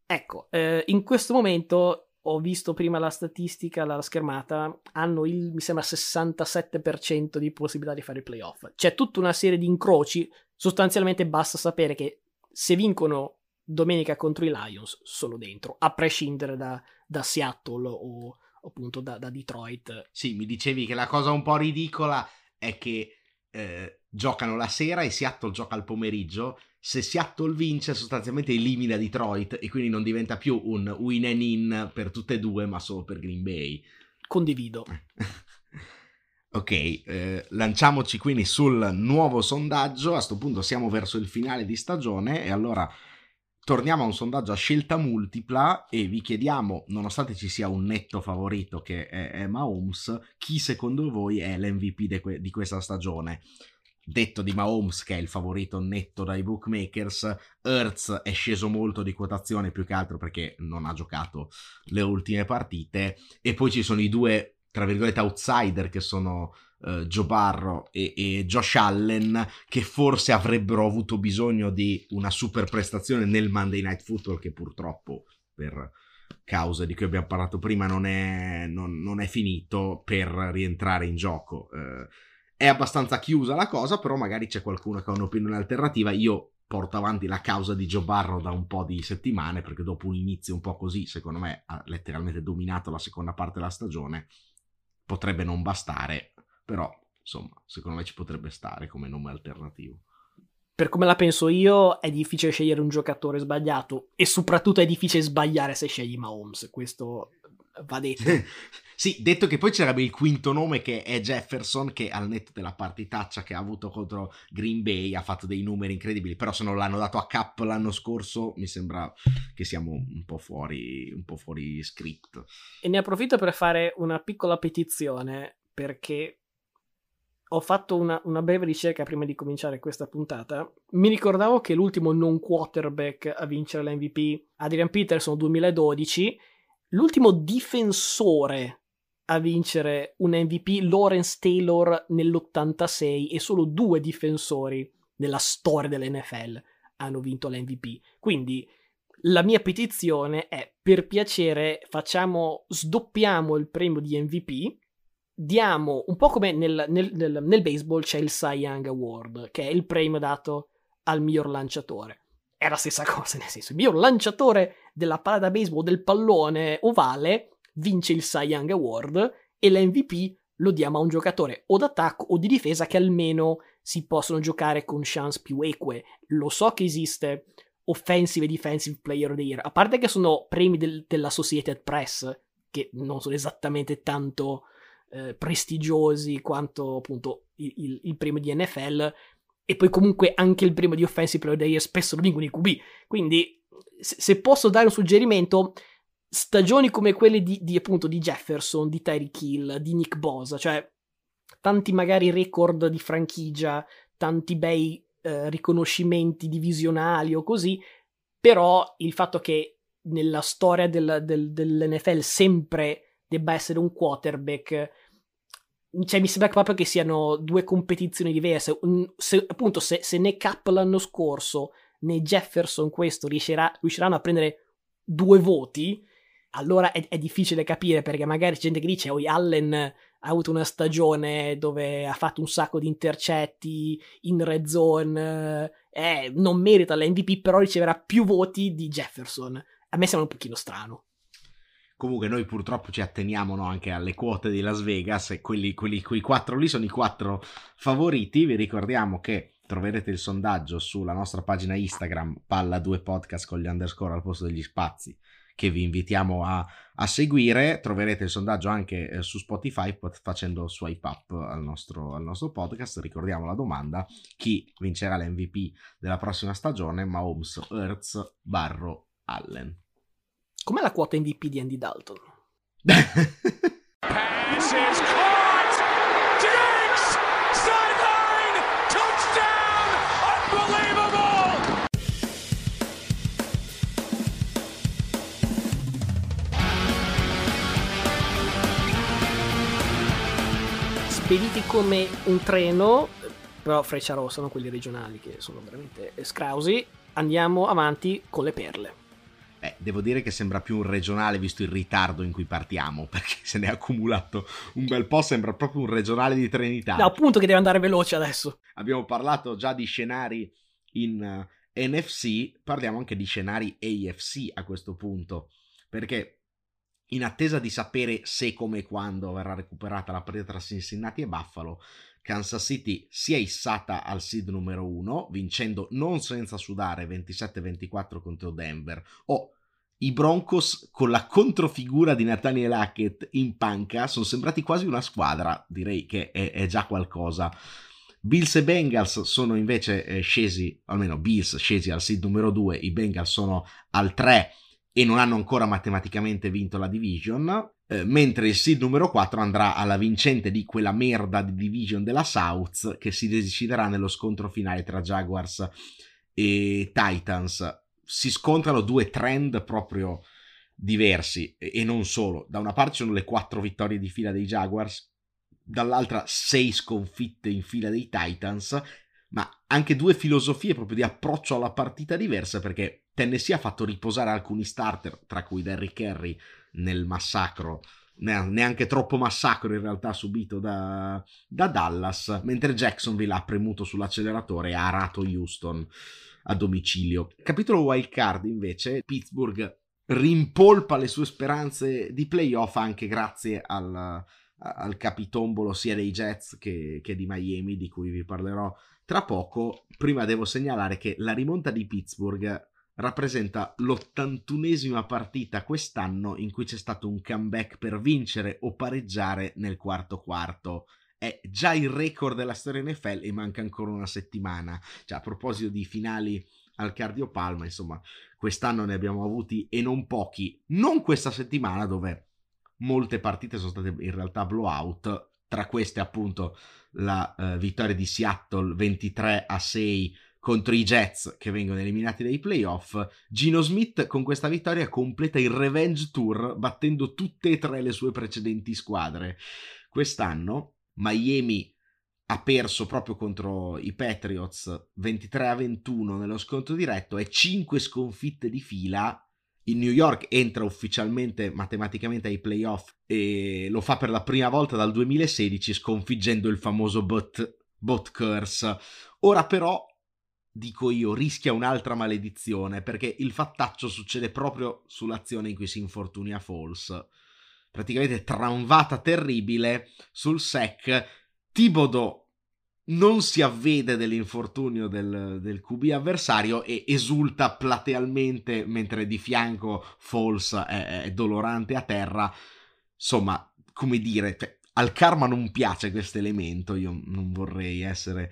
B: Ecco, eh, in questo momento ho visto prima la statistica, la schermata, hanno il, mi sembra, 67% di possibilità di fare il playoff. C'è tutta una serie di incroci, sostanzialmente basta sapere che se vincono domenica contro i Lions sono dentro, a prescindere da, da Seattle o appunto da, da, Detroit.
A: Sì, mi dicevi che la cosa un po' ridicola è che eh, giocano la sera e Seattle gioca al pomeriggio se Seattle vince sostanzialmente elimina Detroit e quindi non diventa più un win and in per tutte e due ma solo per Green Bay.
B: Condivido. *laughs*
A: ok, eh, lanciamoci quindi sul nuovo sondaggio, a questo punto siamo verso il finale di stagione e allora torniamo a un sondaggio a scelta multipla e vi chiediamo, nonostante ci sia un netto favorito che è, Mahomes, chi secondo voi è l'MVP de que- di questa stagione? Detto di Mahomes che è il favorito netto dai bookmakers, Hertz è sceso molto di quotazione più che altro perché non ha giocato le ultime partite e poi ci sono i due tra virgolette, outsider che sono uh, Joe Barro e, e, Josh Allen, che forse avrebbero avuto bisogno di una super prestazione nel Monday Night Football, che purtroppo per cause di cui abbiamo parlato prima non è, non, non è finito per rientrare in gioco. Uh, è abbastanza chiusa la cosa, però magari c'è qualcuno che ha un'opinione alternativa. Io porta avanti la causa di Joe Barrow da un po' di settimane, perché dopo un inizio un po' così, secondo me, ha letteralmente dominato la seconda parte della stagione, potrebbe non bastare, però, insomma, secondo me ci potrebbe stare come nome alternativo.
B: Per come la penso io, è difficile scegliere un giocatore sbagliato e soprattutto è difficile sbagliare se scegli Mahomes, questo va detto. *laughs*
A: sì, detto che poi c'era il quinto nome che è Jefferson, che al netto della partitaccia che ha avuto contro Green Bay ha fatto dei numeri incredibili, però se non l'hanno dato a Cap l'anno scorso mi sembra che siamo un po' fuori, un po' fuori script.
B: E ne approfitto per fare una piccola petizione perché ho fatto una, una, breve ricerca prima di cominciare questa puntata. Mi ricordavo che l'ultimo non quarterback a vincere l'MVP, Adrian Peterson 2012, l'ultimo difensore a vincere un MVP, Lawrence Taylor nell'86 e solo due difensori nella storia dell'NFL hanno vinto l'MVP. Quindi la mia petizione è per piacere facciamo sdoppiamo il premio di MVP diamo un po' come nel, nel, nel, nel baseball c'è il Cy Young Award che è il premio dato al miglior lanciatore è la stessa *laughs* cosa, nel senso, il miglior lanciatore della palla da baseball del pallone ovale vince il Cy Young Award e l'MVP lo diamo a un giocatore o d'attacco o di difesa che almeno si possono giocare con chance più eque. Lo so che esiste Offensive e Defensive Player of the Year, a parte che sono premi del, dell'Associated Press, che non sono esattamente tanto eh, prestigiosi quanto appunto il, il, il premio di NFL, e poi comunque anche il primo di Offensive Player of the Year spesso lo vincono i QB. Quindi, se posso dare un suggerimento, stagioni come quelle di, di appunto di Jefferson, di Tyreek Hill, di Nick Bosa, cioè tanti magari record di franchigia, tanti bei eh, riconoscimenti divisionali o così, però il fatto che nella storia del, del, dell'NFL sempre debba essere un quarterback cioè, mi sembra proprio che siano due competizioni diverse. Se, appunto, se, se né Cap l'anno scorso né Jefferson questo riuscirà, riusciranno a prendere due voti, allora è, è, difficile capire perché magari c'è gente che dice: Oh, Allen ha avuto una stagione dove ha fatto un sacco di intercetti in red zone, eh, non merita l'MVP, però riceverà più voti di Jefferson. A me sembra un pochino strano.
A: Comunque noi purtroppo ci atteniamo no, anche alle quote di Las Vegas e quelli, quelli, quei quattro lì sono i quattro favoriti. Vi ricordiamo che troverete il sondaggio sulla nostra pagina Instagram, palla 2 podcast con gli underscore al posto degli spazi, che vi invitiamo a, a seguire. Troverete il sondaggio anche eh, su Spotify facendo swipe up al nostro, al nostro podcast. Ricordiamo la domanda, chi vincerà l'MVP della prossima stagione? Mahomes, Hertz, Barro, Allen.
B: Com'è la quota MVP di Andy Dalton? *laughs* spediti come un treno, però Freccia Rossa sono quelli regionali che sono veramente scrausi. Andiamo avanti con le perle.
A: Eh, devo dire che sembra più un regionale visto il ritardo in cui partiamo, *laughs* perché se ne è accumulato un bel po', sembra proprio un regionale di Trenitalia.
B: No, appunto che deve andare veloce adesso.
A: Abbiamo parlato già di scenari in eh, NFC, parliamo anche di scenari AFC a questo punto, perché in attesa di sapere se, come e quando verrà recuperata la partita tra Cincinnati e Buffalo, Kansas City si è issata al seed numero 1, vincendo non senza sudare 27-24 contro Denver. Oh, i Broncos con la controfigura di Nathaniel Hackett in panca sono sembrati quasi una squadra, direi che è, è già qualcosa. Bills e Bengals sono invece eh, scesi, almeno Bills scesi al seed numero 2, i Bengals sono al 3 e non hanno ancora matematicamente vinto la division. Eh, mentre il seed numero 4 andrà alla vincente di quella merda di division della South che si deciderà nello scontro finale tra Jaguars e Titans. Si scontrano due trend proprio diversi e non solo. Da una parte sono le quattro vittorie di fila dei Jaguars, dall'altra sei sconfitte in fila dei Titans, ma anche due filosofie proprio di approccio alla partita diverse perché Tennessee ha fatto riposare alcuni starter, tra cui Derrick Henry nel massacro neanche troppo massacro in realtà subito da, da, Dallas, mentre Jacksonville ha premuto sull'acceleratore e ha arato Houston a domicilio. Capitolo wild card invece, Pittsburgh rimpolpa le sue speranze di playoff anche grazie al, al capitombolo sia dei Jets che, che di Miami di cui vi parlerò tra poco. Prima devo segnalare che la rimonta di Pittsburgh rappresenta l'81esima partita quest'anno in cui c'è stato un comeback per vincere o pareggiare nel quarto quarto. È già il record della storia NFL e manca ancora una settimana. Cioè, a proposito di finali al cardiopalma, insomma, quest'anno ne abbiamo avuti e non pochi. Non questa settimana dove molte partite sono state in realtà blowout, tra queste appunto la uh, vittoria di Seattle 23 a 6 contro i Jets che vengono eliminati dai playoff, Gino Smith con questa vittoria completa il Revenge Tour battendo tutte e tre le sue precedenti squadre. Quest'anno Miami ha perso proprio contro i Patriots 23 a 21 nello scontro diretto e 5 sconfitte di fila. Il New York entra ufficialmente matematicamente ai playoff e lo fa per la prima volta dal 2016 sconfiggendo il famoso bot, bot curse. Ora però dico io, rischia un'altra maledizione, perché il fattaccio succede proprio sull'azione in cui si infortunia Falls. Praticamente tramvata terribile sul sec. Tibodo non si avvede dell'infortunio del, del QB avversario e esulta platealmente mentre di fianco Falls è, è dolorante a terra. Insomma, come dire, cioè, al karma non piace questo elemento, io non vorrei essere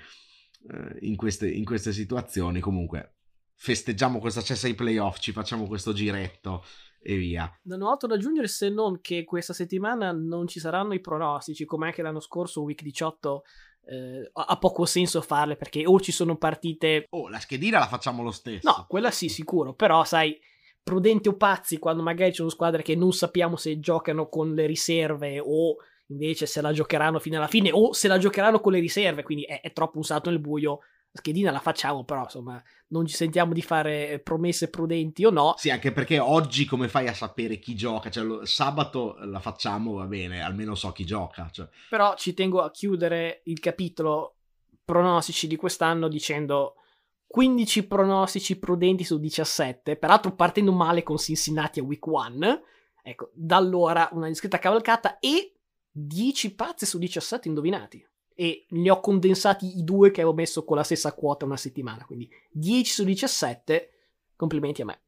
A: in, queste, in queste situazioni. Comunque, festeggiamo questo accesso ai playoff, ci facciamo questo giretto e via.
B: Non ho altro da aggiungere se non che questa settimana non ci saranno i pronostici, come anche l'anno scorso, week 18. Eh, ha poco senso farle perché o ci sono partite.
A: Oh, la schedina la facciamo lo stesso.
B: No, quella sì, sicuro. Però, sai, prudenti o pazzi quando magari ci sono squadre che non sappiamo se giocano con le riserve o invece se la giocheranno fino alla fine o se la giocheranno con le riserve, quindi è, è troppo un salto nel buio. Schedina la facciamo, però insomma, non ci sentiamo di fare promesse prudenti o no.
A: Sì, anche perché oggi come fai a sapere chi gioca? Cioè, lo, sabato la facciamo, va bene, almeno so chi gioca. Cioè.
B: Però ci tengo a chiudere il capitolo pronostici di quest'anno dicendo 15 pronostici prudenti su 17, peraltro partendo male con Cincinnati a week 1. Ecco, da allora una discreta cavalcata e 10 pazze su 17 indovinati. E ne ho condensati i due che avevo messo con la stessa quota una settimana. Quindi 10 su 17. Complimenti a me.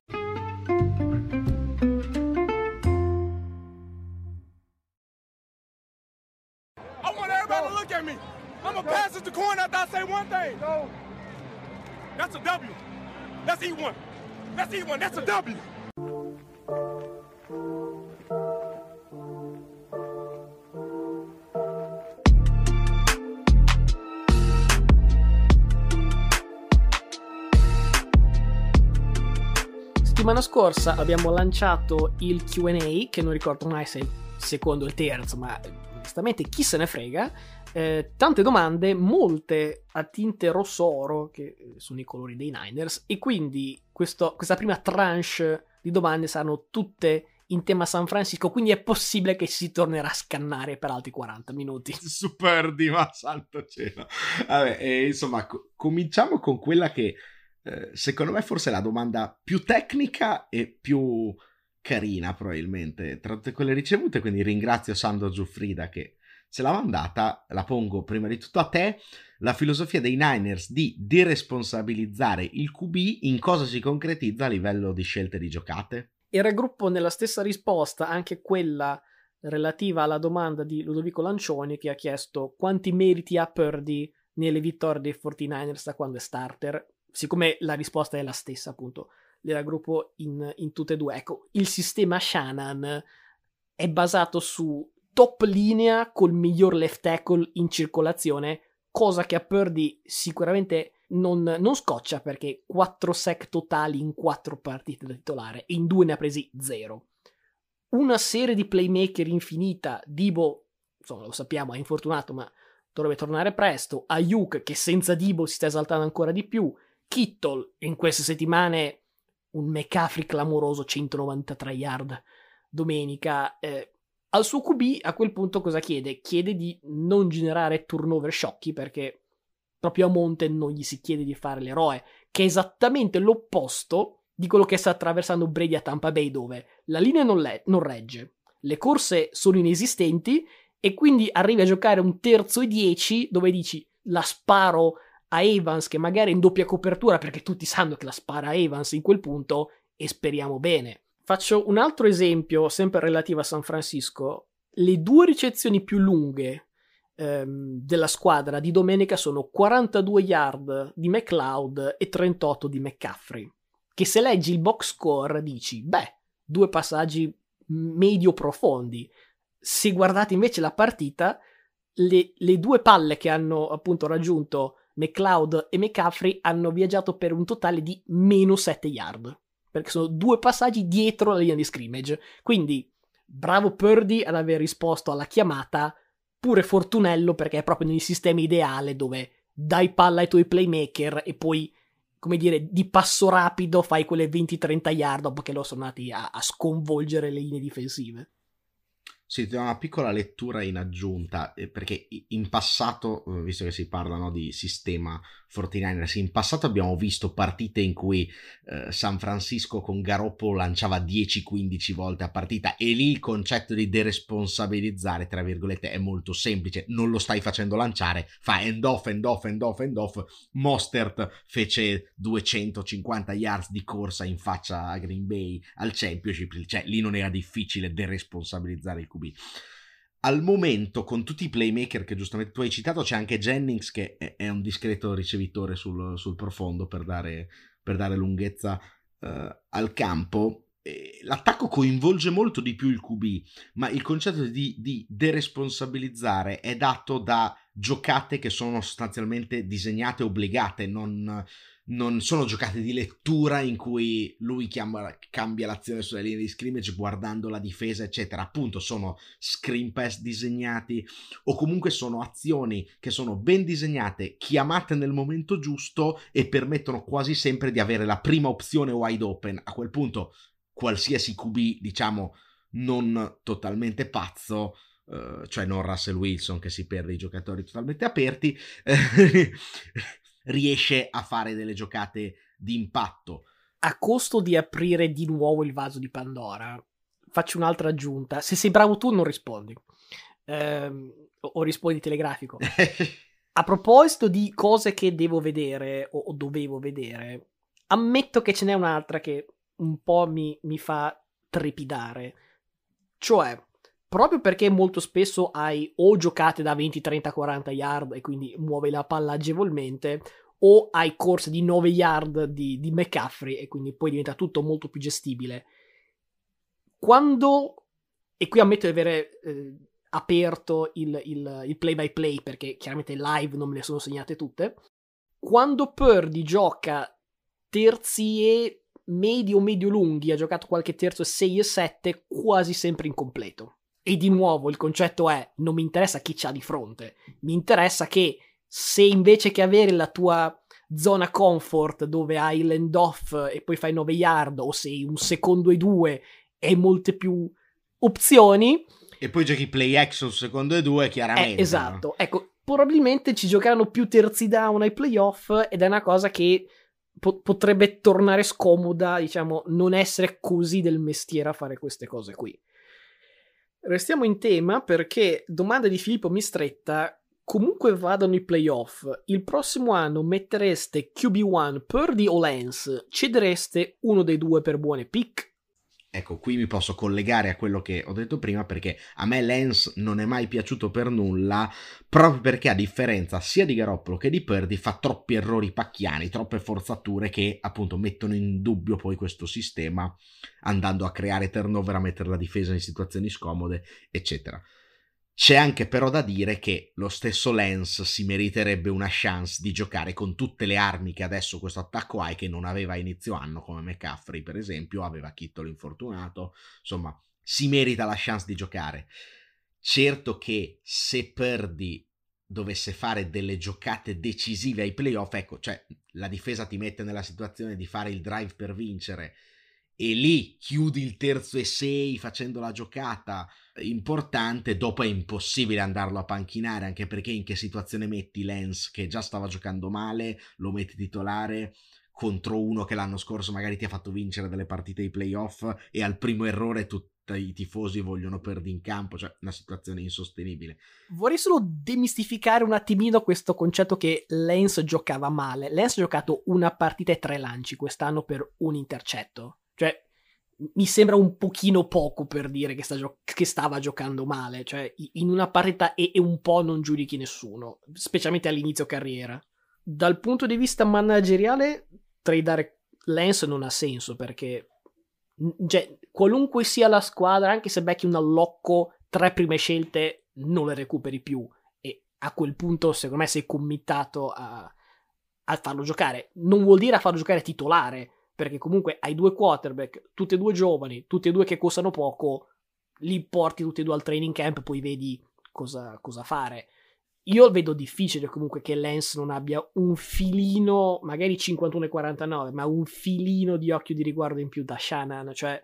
B: I want everybody to look at me. I'm gonna pass it to coin after I say one thing. That's a W. Let's eat one. Let's eat one. That's a W. settimana scorsa abbiamo lanciato il QA, che non ricordo mai se è il secondo o il terzo, ma onestamente chi se ne frega. Eh, tante domande, molte a tinte rosso-oro, che sono i colori dei Niners, e quindi questo, questa prima tranche di domande saranno tutte in tema San Francisco, quindi è possibile che si tornerà a scannare per altri 40 minuti. *laughs*
A: Super di ma santo cielo. Vabbè, eh, insomma, co- cominciamo con quella che eh, secondo me forse la domanda più tecnica e più carina probabilmente tra tutte quelle ricevute, quindi ringrazio Sandro Giuffrida che se l'ha mandata, la pongo prima di tutto a te, la filosofia dei Niners di deresponsabilizzare il QB in cosa si concretizza a livello di scelte di giocate?
B: E raggruppo nella stessa risposta anche quella relativa alla domanda di Ludovico Lancioni che ha chiesto quanti meriti ha Purdy nelle vittorie dei 49ers da quando è starter siccome la risposta è la stessa, appunto, le raggruppo in, in tutte e due. Ecco, il sistema Shannon è basato su top linea col miglior left tackle in circolazione, cosa che a Purdy sicuramente non, non scoccia perché 4 sec totali in 4 partite da titolare e in 2 ne ha presi 0. una serie di playmaker infinita, Dibo, insomma lo sappiamo, è infortunato ma dovrebbe tornare presto, Ayuk che senza Dibo si sta esaltando ancora di più, Kittle in queste settimane un McCaffrey clamoroso 193 yard domenica. Eh, al suo QB a quel punto cosa chiede? Chiede di non generare turnover sciocchi perché proprio a monte non gli si chiede di fare l'eroe, che è esattamente l'opposto di quello che sta attraversando Brady a Tampa Bay dove la linea non, le- non regge, le corse sono inesistenti e quindi arrivi a giocare un terzo e dieci dove dici la sparo a Evans che magari è in doppia copertura perché tutti sanno che la spara a Evans in quel punto e speriamo bene. Faccio un altro esempio, sempre relativo a San Francisco. Le due ricezioni più lunghe ehm, della squadra di domenica sono 42 yard di McLeod e 38 di McCaffrey. Che se leggi il box score dici, beh, due passaggi medio profondi. Se guardate invece la partita, le, le due palle che hanno appunto raggiunto McLeod e McCaffrey hanno viaggiato per un totale di meno 7 yard, perché sono due passaggi dietro la linea di scrimmage. Quindi, bravo Purdy ad aver risposto alla chiamata, pure Fortunello perché è proprio nel sistema ideale dove dai palla ai tuoi playmaker e poi, come dire, di passo rapido fai quelle 20-30 yard dopo che loro sono andati a, a sconvolgere le linee difensive.
A: Sì, una piccola lettura in aggiunta, eh, perché in passato, eh, visto che si parla no, di sistema 49ers, in passato abbiamo visto partite in cui eh, San Francisco con Garoppo lanciava 10-15 volte a partita e lì il concetto di deresponsabilizzare, tra virgolette, è molto semplice, non lo stai facendo lanciare, fa end off, end off, end off, end off, Mostert fece 250 yards di corsa in faccia a Green Bay al Championship, cioè lì non era difficile deresponsabilizzare il QB. Al momento, con tutti i playmaker che giustamente tu hai citato, c'è anche Jennings che è, è un discreto ricevitore sul, sul profondo per dare, per dare lunghezza uh, al campo. L'attacco coinvolge molto di più il QB, ma il concetto di, di deresponsabilizzare è dato da giocate che sono sostanzialmente disegnate obbligate, non, non sono giocate di lettura in cui lui chiama, cambia l'azione sulle linee di scrimmage guardando la difesa, eccetera. Appunto, sono screen pass disegnati o comunque sono azioni che sono ben disegnate, chiamate nel momento giusto e permettono quasi sempre di avere la prima opzione wide open. A quel punto, qualsiasi QB, diciamo, non totalmente pazzo. Uh, cioè non Russell Wilson che si perde i giocatori totalmente aperti *laughs* riesce a fare delle giocate di impatto.
B: A costo di aprire di nuovo il vaso di Pandora, faccio un'altra aggiunta. Se sei bravo tu, non rispondi. Ehm, o rispondi telegrafico. *laughs* a proposito di cose che devo vedere o, o, dovevo vedere, ammetto che ce n'è un'altra che un po' mi, mi fa trepidare. Cioè, proprio perché molto spesso hai o giocate da 20, 30, 40 yard e quindi muovi la palla agevolmente, o hai corse di 9 yard di, di McCaffrey e quindi poi diventa tutto molto più gestibile. Quando, e qui ammetto di avere eh, aperto il, il, il play by play perché chiaramente live non me le sono segnate tutte, quando Purdy gioca terzi e medio medio lunghi, ha giocato qualche terzo e 6 e 7, quasi sempre incompleto. E di nuovo il concetto è: non mi interessa chi c'ha di fronte, mi interessa che se invece che avere la tua zona comfort dove hai l'end off e poi fai 9 yard, o sei un secondo e due e molte più opzioni.
A: E poi giochi play action secondo e due, chiaramente.
B: Eh, esatto, no? ecco, probabilmente ci giocheranno più terzi down ai playoff ed è una cosa che po- potrebbe tornare scomoda, diciamo, non essere così del mestiere a fare queste cose qui. Restiamo in tema perché domanda di Filippo Mistretta comunque vadano i playoff, il prossimo anno mettereste QB1 Purdy o Lance? Cedereste uno dei due per buone pick?
A: Ecco, qui mi posso collegare a quello che ho detto prima perché a me Lance non è mai piaciuto per nulla, proprio perché a differenza sia di Garoppolo che di Purdy fa troppi errori pacchiani, troppe forzature che appunto mettono in dubbio poi questo sistema andando a creare turnover, a mettere la difesa in situazioni scomode, eccetera. C'è anche però da dire che lo stesso Lens si meriterebbe una chance di giocare con tutte le armi che adesso questo attacco ha e che non aveva a inizio anno, come McCaffrey per esempio, aveva Kittle infortunato, insomma si merita la chance di giocare. Certo che se perdi dovesse fare delle giocate decisive ai playoff, ecco, cioè la difesa ti mette nella situazione di fare il drive per vincere e lì chiudi il terzo e sei facendo la giocata importante, dopo è impossibile andarlo a panchinare, anche perché in che situazione metti Lens che già stava giocando male, lo metti titolare contro uno che l'anno scorso magari ti ha fatto vincere delle partite ai playoff e al primo errore tu i tifosi vogliono perdere in campo, cioè una situazione insostenibile.
B: Vorrei solo demistificare un attimino questo concetto che Lens giocava male. Lens ha giocato una partita e tre lanci quest'anno per un intercetto. Cioè, mi sembra un pochino poco per dire che, gio- che stava giocando male. Cioè, in una partita e-, e un po' non giudichi nessuno, specialmente all'inizio carriera. Dal punto di vista manageriale, tradare Lens non ha senso perché cioè, qualunque sia la squadra, anche se becchi un allocco, tre prime scelte non le recuperi più. E a quel punto, secondo me, sei committato a, a farlo giocare. Non vuol dire a farlo giocare titolare, perché comunque hai due quarterback, tutti e due giovani, tutti e due che costano poco, li porti tutti e due al training camp, poi vedi cosa, cosa fare. Io vedo difficile comunque che Lance non abbia un filino, magari 51 e 49, ma un filino di occhio di riguardo in più da Shannon, cioè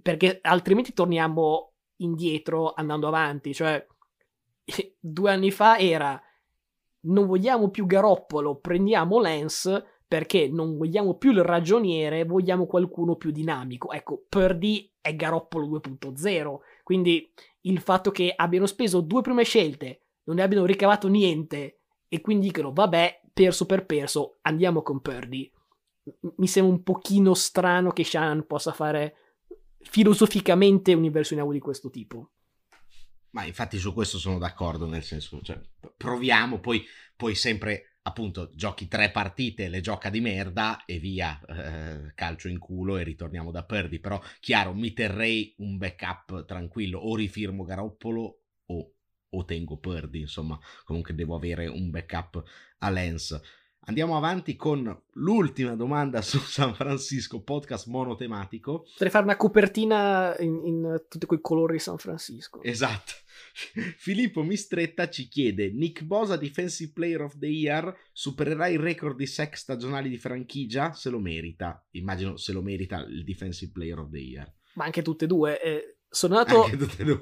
B: perché altrimenti torniamo indietro andando avanti, cioè *laughs* due anni fa era non vogliamo più Garoppolo, prendiamo Lance perché non vogliamo più il ragioniere, vogliamo qualcuno più dinamico. Ecco, Purdy è Garoppolo 2.0, quindi il fatto che abbiano speso due prime scelte non ne abbiano ricavato niente e quindi dicono vabbè, perso per perso, andiamo con Purdy. Mi sembra un pochino strano che Shannon possa fare filosoficamente un'inversione di questo tipo.
A: Ma infatti su questo sono d'accordo, nel senso, cioè, proviamo, poi, poi sempre appunto giochi tre partite, le gioca di merda e via, eh, calcio in culo e ritorniamo da Purdy, però chiaro, mi terrei un backup tranquillo, o rifirmo Garoppolo o o tengo Purdy, insomma, comunque devo avere un backup a Lens. Andiamo avanti con l'ultima domanda su San Francisco, podcast monotematico.
B: Potrei fare una copertina in, in tutti quei colori di San Francisco.
A: Esatto. Filippo Mistretta ci chiede: Nick Bosa, Defensive Player of the Year, supererà il record di sec stagionali di franchigia? Se lo merita. Immagino se lo merita il Defensive Player of the Year.
B: Ma anche tutte e due. Eh, sono andato,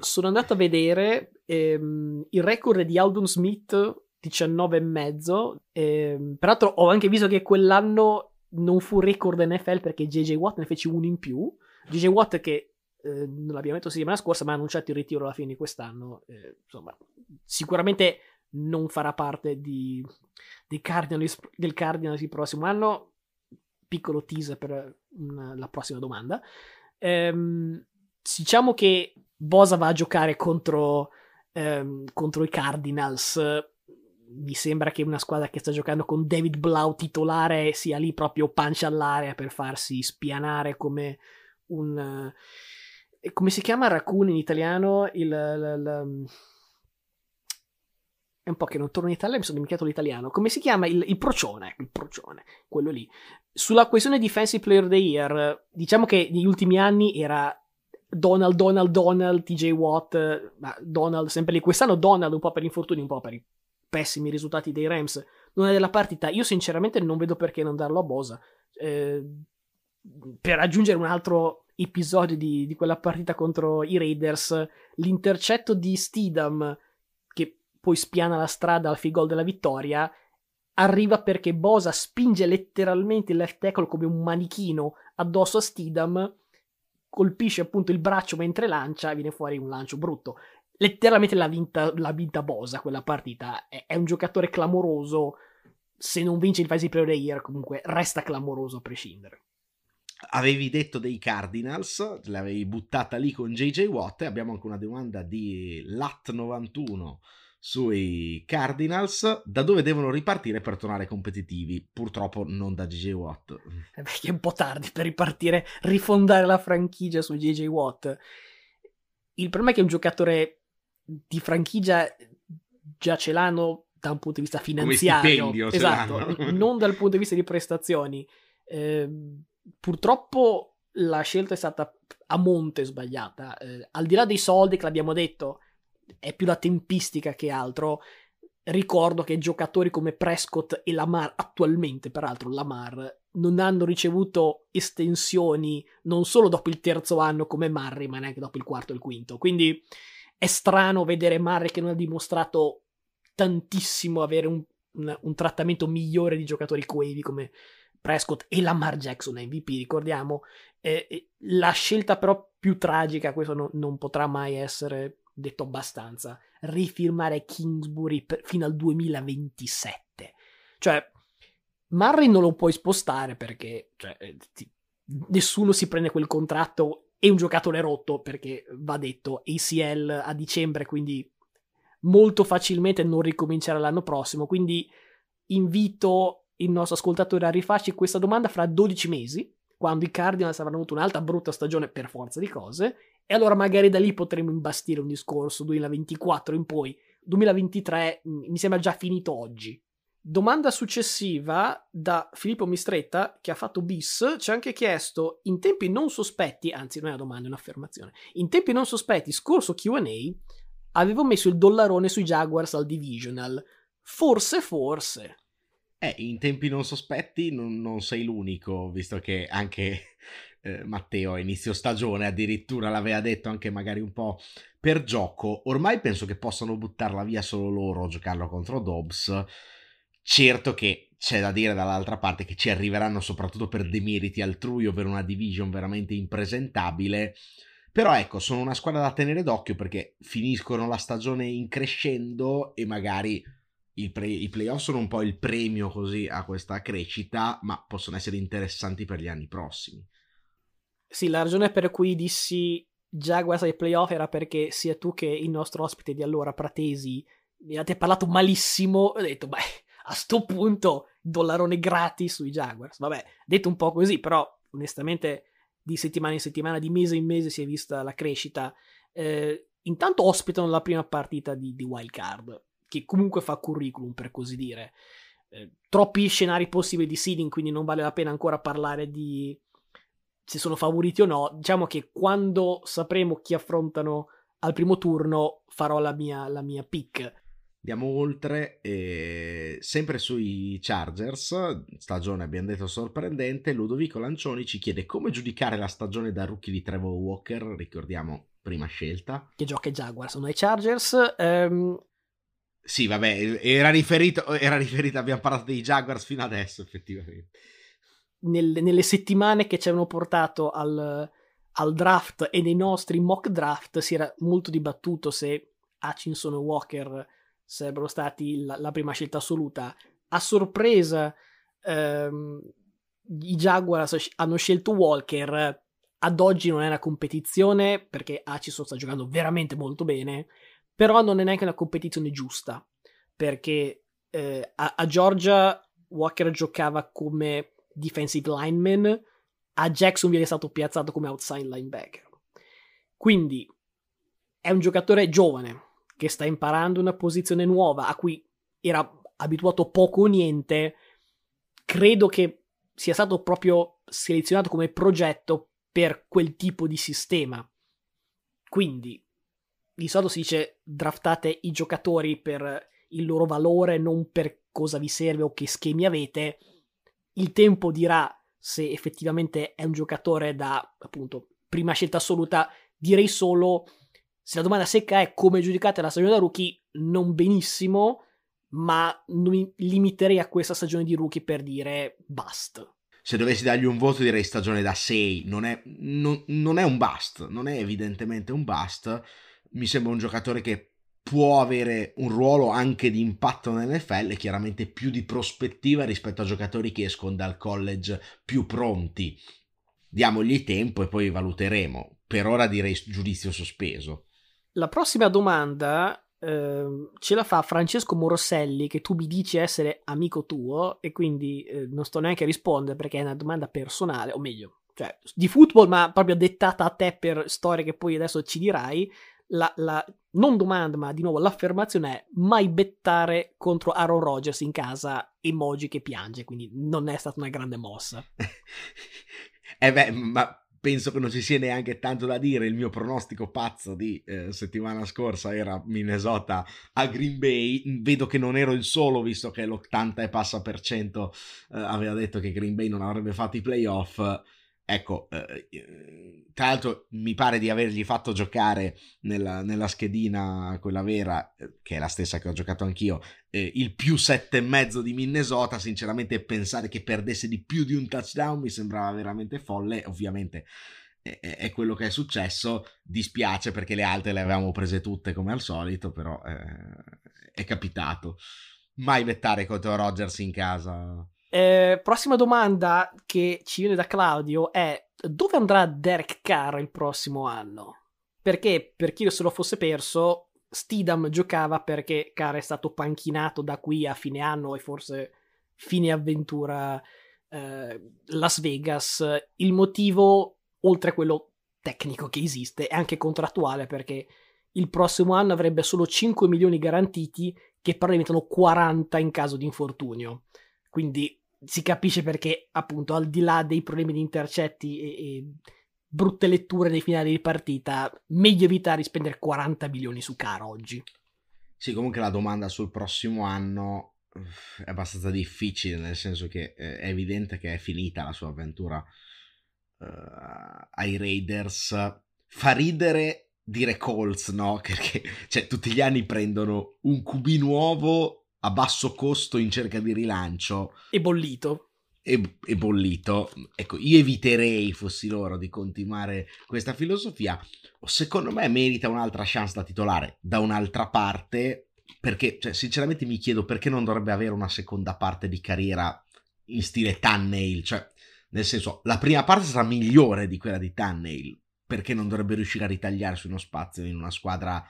B: sono andato a vedere ehm, il record di Aldon Smith 19 e mezzo. Ehm, peraltro ho anche visto che quell'anno non fu record NFL perché JJ Watt ne fece uno in più. JJ Watt che eh, l'abbiamo detto settimana scorsa ma ha annunciato il ritiro alla fine di quest'anno. Eh, insomma, sicuramente non farà parte di, Cardinals, del Cardinals il prossimo anno. Piccolo teaser per una, la prossima domanda. Ehm, diciamo che Bosa va a giocare contro, ehm, contro i Cardinals. Mi sembra che una squadra che sta giocando con David Blau titolare sia lì proprio pancia all'area per farsi spianare come un. Uh, come si chiama Raccoon in italiano? Il, il, il, è un po' che non torno in Italia, mi sono dimenticato l'italiano. Come si chiama? Il, il procione, il procione, quello lì. Sulla questione Defensive Player of the Year, diciamo che negli ultimi anni era Donald, Donald, Donald, TJ Watt, ma Donald sempre lì. Quest'anno Donald un po' per infortuni, un po' per i pessimi risultati dei Rams. Non è della partita. Io sinceramente non vedo perché non darlo a Bosa. Eh, per aggiungere un altro episodio di, di, quella partita contro i Raiders, l'intercetto di Steedham, che poi spiana la strada al goal della vittoria, arriva perché Bosa spinge letteralmente il left tackle come un manichino addosso a Steedham colpisce appunto il braccio mentre lancia e viene fuori un lancio brutto. Letteralmente l'ha vinta, l'ha vinta Bosa quella partita. È, è, un giocatore clamoroso. Se non vince il Fantasy Player of the Year, comunque resta clamoroso a prescindere.
A: Avevi detto dei Cardinals, l'avevi buttata lì con JJ Watt. E abbiamo anche una domanda di Lat91 sui Cardinals, da dove devono ripartire per tornare competitivi? Purtroppo non da JJ Watt.
B: Eh perché è un po' tardi per ripartire, rifondare la franchigia su JJ Watt. Il problema è che un giocatore di franchigia già ce l'hanno da un punto di vista finanziario. esatto, non dal punto di vista di prestazioni. Eh, purtroppo la scelta è stata a monte sbagliata. Eh, al di là dei soldi che l'abbiamo detto, è più la tempistica che altro. Ricordo che giocatori come Prescott e Lamar, attualmente peraltro Lamar, non hanno ricevuto estensioni non solo dopo il terzo anno come Murray, ma neanche dopo il quarto e il quinto. Quindi è strano vedere Murray che non ha dimostrato tantissimo avere un, un, un trattamento migliore di giocatori coevi come Prescott e Lamar Jackson MVP, ricordiamo. Eh, la scelta però più tragica, questo no, non potrà mai essere detto abbastanza, rifirmare Kingsbury per, fino al 2027. Cioè, Murray non lo puoi spostare perché cioè, eh, ti, nessuno si prende quel contratto e un giocatore rotto perché va detto ACL a dicembre, quindi molto facilmente non ricomincerà l'anno prossimo. Quindi invito il nostro ascoltatore a rifarci questa domanda fra 12 mesi, quando i Cardinals avranno avuto un'altra brutta stagione per forza di cose, e allora magari da lì potremo imbastire un discorso 2024 in poi. 2023 mm, mi sembra già finito oggi. Domanda successiva da Filippo Mistretta che ha fatto bis, ci ha anche chiesto in tempi non sospetti, anzi non è una domanda, è un'affermazione, in tempi non sospetti, scorso QA, avevo messo il dollarone sui Jaguars al divisional. Forse, forse.
A: Eh, in tempi non sospetti non, non sei l'unico, visto che anche *laughs* eh, Matteo a inizio stagione addirittura l'aveva detto anche magari un po' per gioco. Ormai penso che possano buttarla via solo loro, giocarlo contro Dobbs. Certo che c'è da dire dall'altra parte che ci arriveranno soprattutto per demeriti altrui o per una division veramente impresentabile. Però ecco, sono una squadra da tenere d'occhio perché finiscono la stagione in crescendo e magari i playoff sono un po' il premio così a questa crescita, ma possono essere interessanti per gli anni prossimi.
B: Sì, la ragione per cui dissi Jaguars ai playoff era perché sia tu che il nostro ospite di allora, Pratesi, mi avete parlato malissimo ho detto, beh, a sto punto dollarone gratis sui Jaguars. Vabbè, detto un po' così, però onestamente di settimana in settimana, di mese in mese si è vista la crescita. Eh, intanto ospitano la prima partita di, di Wild Card che comunque fa curriculum per così dire. Eh, troppi scenari possibili di seeding, quindi non vale la pena ancora parlare di se sono favoriti o no. Diciamo che quando sapremo chi affrontano al primo turno farò la mia, la mia pick.
A: Andiamo oltre, eh, sempre sui Chargers, stagione abbiamo detto sorprendente, Ludovico Lancioni ci chiede come giudicare la stagione da rookie di Trevor Walker, ricordiamo prima scelta.
B: Che gioca i Jaguars, sono i Chargers. Um,
A: sì, vabbè, era riferito, era riferito, abbiamo parlato dei Jaguars fino adesso, effettivamente.
B: Nel, nelle settimane che ci avevano portato al, al, draft e nei nostri mock draft si era molto dibattuto se Hutchinson e Walker sarebbero stati la, la prima scelta assoluta. A sorpresa, ehm, i Jaguars hanno scelto Walker. Ad oggi non è una competizione perché Hutchinson sta giocando veramente molto bene però non è neanche una competizione giusta, perché eh, a, a, Georgia Walker giocava come defensive lineman, a Jackson viene stato piazzato come outside linebacker. Quindi è un giocatore giovane che sta imparando una posizione nuova a cui era abituato poco o niente. Credo che sia stato proprio selezionato come progetto per quel tipo di sistema. Quindi di solito si dice draftate i giocatori per il loro valore, non per cosa vi serve o che schemi avete. Il tempo dirà se effettivamente è un giocatore da appunto prima scelta assoluta. Direi solo se la domanda secca è come giudicate la stagione da rookie, non benissimo, ma non mi limiterei a questa stagione di rookie per dire bust.
A: Se dovessi dargli un voto direi stagione da 6, non è, non, non è un bust, non è evidentemente un bust mi sembra un giocatore che può avere un ruolo anche di impatto nell'NFL, chiaramente più di prospettiva rispetto a giocatori che escono dal college più pronti. Diamogli tempo e poi valuteremo. Per ora direi giudizio sospeso.
B: La prossima domanda eh, ce la fa Francesco Morosselli, che tu mi dici essere amico tuo, e quindi eh, non sto neanche a rispondere perché è una domanda personale, o meglio, cioè di football, ma proprio dettata a te per storie che poi adesso ci dirai la, la, non domanda, ma di nuovo l'affermazione è mai bettare contro Aaron Rodgers in casa emoji che piange, quindi non è stata una grande mossa. *laughs*
A: eh beh, ma penso che non ci sia neanche tanto da dire. Il mio pronostico pazzo di eh, settimana scorsa era Minnesota a Green Bay. Vedo che non ero il solo, visto che l'80 e passa per cento eh, aveva detto che Green Bay non avrebbe fatto i playoff. Ecco, eh, tra l'altro mi pare di avergli fatto giocare nella, nella, schedina, quella vera, eh, che è la stessa che ho giocato anch'io, eh, il più sette e mezzo di Minnesota. Sinceramente pensare che perdesse di più di un touchdown mi sembrava veramente folle. Ovviamente è, è quello che è successo. Dispiace perché le altre le avevamo prese tutte come al solito, però eh, è capitato. Mai vettare contro Rogers in casa
B: eh, prossima domanda che ci viene da Claudio è dove andrà Derek Carr il prossimo anno? Perché per chi se lo fosse perso, Stidham giocava perché Carr è stato panchinato da qui a fine anno e forse fine avventura eh, Las Vegas. Il motivo, oltre a quello tecnico che esiste, è anche contrattuale perché il prossimo anno avrebbe solo 5 milioni garantiti che però diventano 40 in caso di infortunio. Quindi si capisce perché, appunto, al di là dei problemi di intercetti e, e brutte letture nei finali di partita, meglio evitare di spendere 40 milioni su Caro oggi.
A: Sì, comunque la domanda sul prossimo anno è abbastanza difficile, nel senso che è evidente che è finita la sua avventura uh, ai Raiders. Fa ridere dire Colts, no? *laughs* Perché cioè, tutti gli anni prendono un QB nuovo a basso costo in cerca di rilancio.
B: E bollito.
A: E, e, bollito. Ecco, io eviterei, fossi loro, di continuare questa filosofia. Secondo me merita un'altra chance da titolare da un'altra parte, perché, cioè, sinceramente mi chiedo perché non dovrebbe avere una seconda parte di carriera in stile Tannehill, cioè, nel senso, la prima parte sarà migliore di quella di Tannehill, perché non dovrebbe riuscire a ritagliarsi uno spazio in una squadra,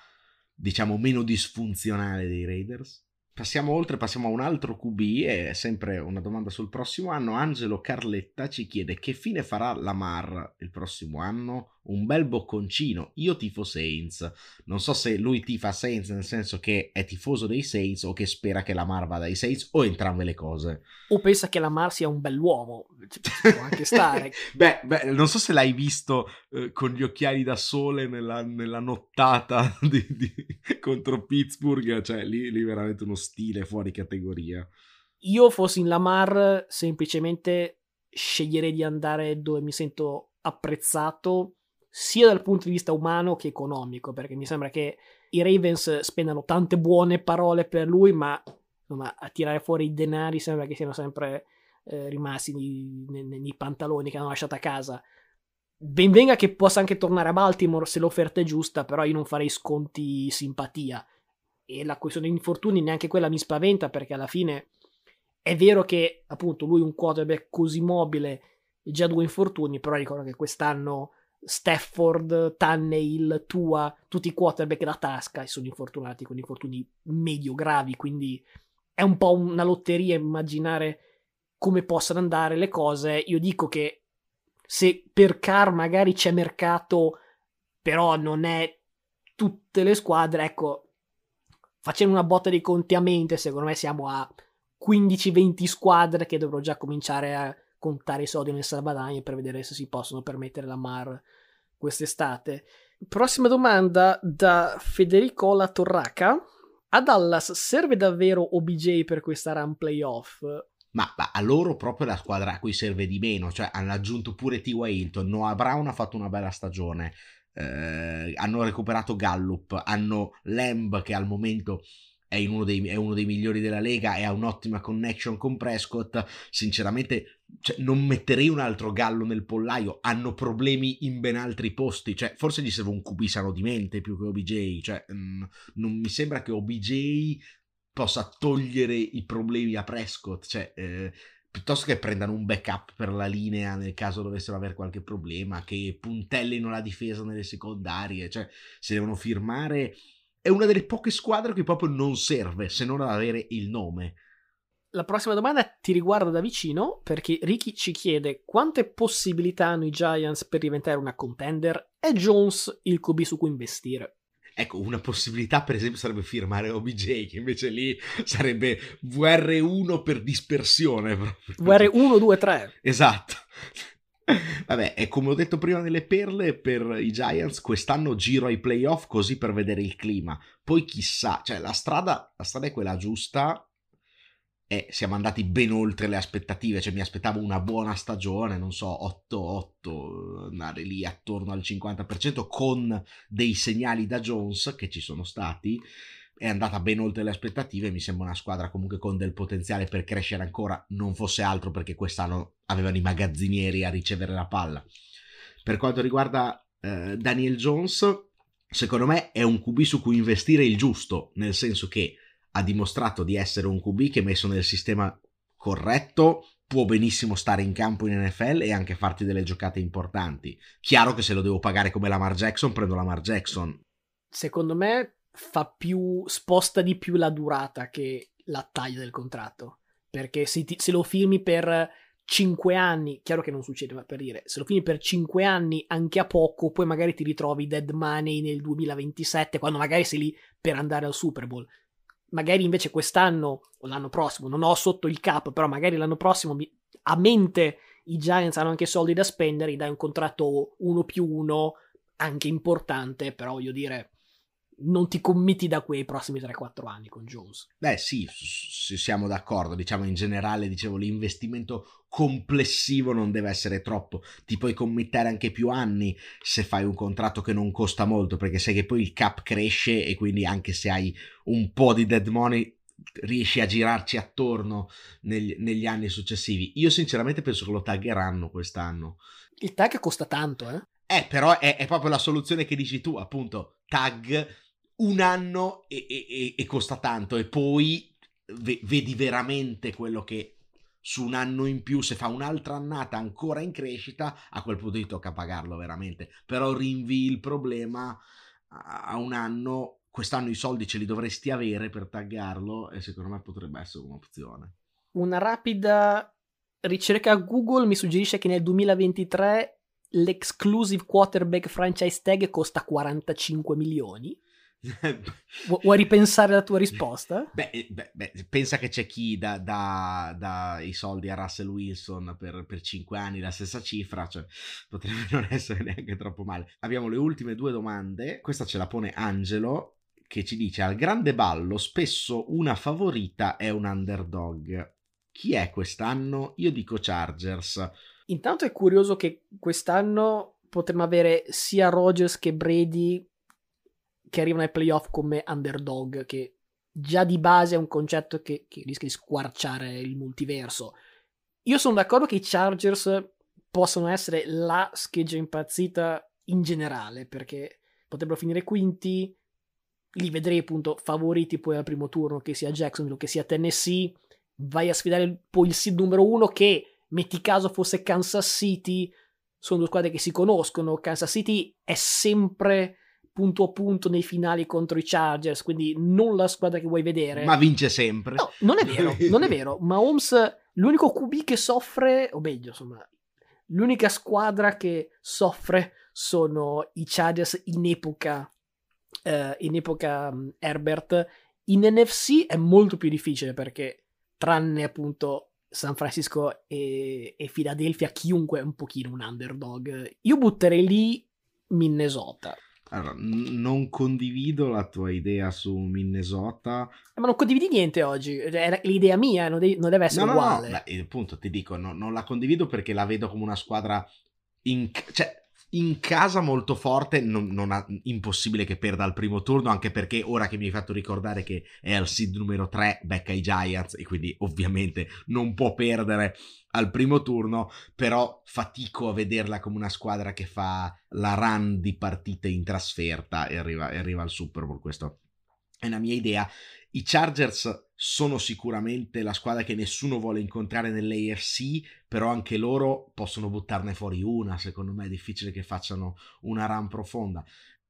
A: diciamo, meno disfunzionale dei Raiders? Passiamo oltre, passiamo a un altro QB e sempre una domanda sul prossimo anno. Angelo Carletta ci chiede che fine farà Lamar il prossimo anno? Un bel bocconcino. Io tifo Saints. Non so se lui tifa Saints nel senso che è tifoso dei Saints o che spera che Lamar vada ai Saints o entrambe le cose.
B: O pensa che Lamar sia un bell'uomo. Ci può anche *laughs* stare.
A: beh, beh, non so se l'hai visto eh, con gli occhiali da sole nella, nella nottata *laughs* di, di, contro Pittsburgh. Cioè, lì, lì veramente uno stile fuori categoria.
B: Io fossi in Lamar, semplicemente sceglierei di andare dove mi sento apprezzato sia dal punto di vista umano che economico, perché mi sembra che i Ravens spendano tante buone parole per lui, ma insomma, a tirare fuori i denari sembra che siano sempre eh, rimasti nei, nei, nei, pantaloni che hanno lasciato a casa. Benvenga che possa anche tornare a Baltimore se l'offerta è giusta, però io non farei sconti simpatia e la questione di infortuni neanche quella mi spaventa perché alla fine è vero che appunto lui un quarterback così mobile già due infortuni però ricordo che quest'anno Stafford, Tannehill, Tua, tutti i quarterback da tasca e sono infortunati con infortuni medio gravi quindi è un po' una lotteria immaginare come possano andare le cose. Io dico che se per Car magari c'è mercato però non è tutte le squadre ecco facendo una botta di conti a mente, secondo me siamo a 15-20 squadre che dovrò già cominciare a contare i soldi nel salvadanaio per vedere se si possono permettere la Mar quest'estate. Prossima domanda da Federico La Torraca. A Dallas serve davvero OBJ per questa run playoff?
A: Ma, ma, a loro proprio la squadra a cui serve di meno, cioè hanno aggiunto pure T.Y. Hilton, Noah Brown ha fatto una bella stagione, eh, hanno recuperato Gallup, hanno Lamb che al momento è uno, dei, è, uno dei, migliori della Lega e ha un'ottima connection con Prescott. Sinceramente, cioè, non metterei un altro gallo nel pollaio. Hanno problemi in ben altri posti. Cioè, forse gli serve un QB sano di mente più che OBJ. Cioè, mh, mm, non mi sembra che OBJ possa togliere i problemi a Prescott. Cioè, eh, piuttosto che prendano un backup per la linea nel caso dovessero avere qualche problema, che puntellino la difesa nelle secondarie, cioè se devono firmare è una delle poche squadre che proprio non serve se non ad avere il nome.
B: La prossima domanda ti riguarda da vicino perché Ricky ci chiede quante possibilità hanno i Giants per diventare una contender e Jones il QB su cui investire.
A: Ecco, una possibilità per esempio sarebbe firmare OBJ, che invece lì sarebbe VR1 per dispersione.
B: VR1, 2, 3.
A: Esatto. Vabbè, e come ho detto prima nelle perle, per i Giants quest'anno giro ai playoff così per vedere il clima. Poi chissà, cioè la strada, la strada è quella giusta e siamo andati ben oltre le aspettative, cioè mi aspettavo una buona stagione, non so, 8-8, andare lì attorno al 50% con dei segnali da Jones che ci sono stati, è andata ben oltre le aspettative, mi sembra una squadra comunque con del potenziale per crescere ancora, non fosse altro perché quest'anno avevano i magazzinieri a ricevere la palla. Per quanto riguarda eh, Daniel Jones, secondo me è un QB su cui investire il giusto, nel senso che ha dimostrato di essere un QB che messo nel sistema corretto può benissimo stare in campo in NFL e anche farti delle giocate importanti. Chiaro che se lo devo pagare come Lamar Jackson, prendo Lamar Jackson.
B: Secondo me fa più sposta di più la durata che la taglia del contratto, perché se, ti, se lo firmi per 5 anni, chiaro che non succede, ma per dire, se lo firmi per 5 anni anche a poco, poi magari ti ritrovi dead money nel 2027, quando magari sei lì per andare al Super Bowl. Magari invece quest'anno o l'anno prossimo, non ho sotto il cap, però magari l'anno prossimo a mente i Giants hanno anche soldi da spendere, gli dai un contratto 1 più 1 anche importante, però voglio dire non ti commetti da quei prossimi 3-4 anni con Jones.
A: Beh sì, siamo d'accordo, diciamo in generale, dicevo, l'investimento complessivo non deve essere troppo, ti puoi commettere anche più anni se fai un contratto che non costa molto, perché sai che poi il cap cresce e quindi anche se hai un po' di dead money riesci a girarci attorno negli, negli anni successivi. Io sinceramente penso che lo taggeranno quest'anno.
B: Il tag costa tanto, eh?
A: Eh, però è, è proprio la soluzione che dici tu, appunto, tag un anno e, e, e costa tanto e poi ve, vedi veramente quello che su un anno in più, se fa un'altra annata ancora in crescita, a quel punto ti tocca pagarlo veramente. Però rinvii il problema a un anno, quest'anno i soldi ce li dovresti avere per taggarlo e secondo me potrebbe essere un'opzione.
B: Una rapida ricerca Google mi suggerisce che nel 2023 l'exclusive quarterback franchise tag costa 45 milioni vuoi ripensare la tua risposta? *laughs*
A: Beh, eh, beh, beh pensa che c'è chi dà, i soldi a Russell Wilson per, per 5 anni la stessa cifra, cioè potrebbe *laughs* non essere neanche troppo male. Abbiamo le ultime due domande. Questa ce la pone Angelo che ci dice al grande ballo spesso una favorita è un underdog. Chi è quest'anno? Io dico Chargers.
B: Intanto è curioso che quest'anno potremmo avere sia Rogers che Brady che arrivano ai playoff come underdog, che già di base è un concetto che, che rischia di squarciare il multiverso. Io sono d'accordo che i Chargers possano essere la scheggia impazzita in generale, perché potrebbero finire quinti, li vedrei appunto favoriti poi al primo turno, che sia Jacksonville che sia Tennessee, vai a sfidare poi il seed numero uno che, metti caso fosse Kansas City, sono due squadre che si conoscono, Kansas City è sempre punto a punto nei finali contro i Chargers, quindi non la squadra che vuoi vedere.
A: Ma vince sempre.
B: No, non è vero, *laughs* non è vero. Ma Holmes, l'unico QB che soffre, o meglio, insomma, l'unica squadra che soffre sono i Chargers in epoca, eh, in epoca um, Herbert. In NFC è molto più difficile perché, tranne appunto San Francisco e, e Philadelphia, chiunque è un pochino un underdog. Io butterei lì Minnesota
A: allora, non condivido la tua idea su Minnesota.
B: Ma non condividi niente oggi, è l'idea mia, non, de- non deve essere
A: no,
B: uguale.
A: No, no, Beh, appunto ti dico, no, non la condivido perché la vedo come una squadra in... cioè, in casa molto forte, non, non ha, impossibile che perda al primo turno, anche perché ora che mi hai fatto ricordare che è al seed numero 3, becca i Giants e quindi ovviamente non può perdere al primo turno, però fatico a vederla come una squadra che fa la run di partite in trasferta e arriva, e arriva al Super Bowl, questo è la mia idea. I Chargers sono sicuramente la squadra che nessuno vuole incontrare nell'AFC, però anche loro possono buttarne fuori una, secondo me è difficile che facciano una run profonda.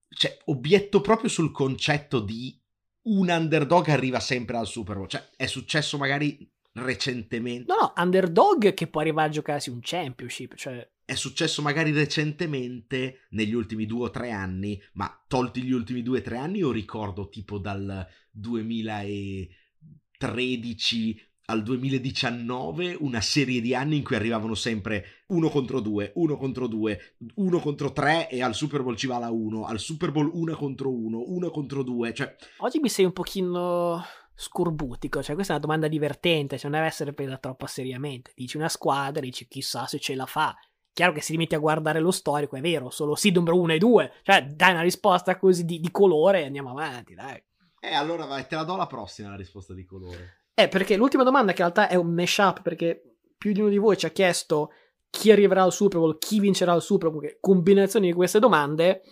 A: Cioè, obietto proprio sul concetto di un underdog arriva sempre al Super Bowl, cioè è successo magari recentemente.
B: No, no, underdog che può arrivare a giocarsi un championship, cioè
A: è successo magari recentemente negli ultimi due o tre anni, ma tolti gli ultimi due o tre anni, io ricordo tipo dal 2013 al 2019 una serie di anni in cui arrivavano sempre uno contro due, uno contro due, uno contro tre e al Super Bowl ci va la uno, al Super Bowl una contro uno, uno contro due, cioè...
B: Oggi mi sei un pochino scorbutico, cioè questa è una domanda divertente, cioè non deve essere presa troppo seriamente. Dici una squadra, dici chissà se ce la fa. Chiaro che se ti metti a guardare lo storico è vero, solo sì numero uno e due, cioè dai una risposta così di, di colore e andiamo avanti, dai.
A: Eh, allora vai, te la do la prossima la risposta di colore.
B: Eh, perché l'ultima domanda che in realtà è un mashup, perché più di uno di voi ci ha chiesto chi arriverà al Super Bowl, chi vincerà il Super Bowl, combinazioni di queste domande.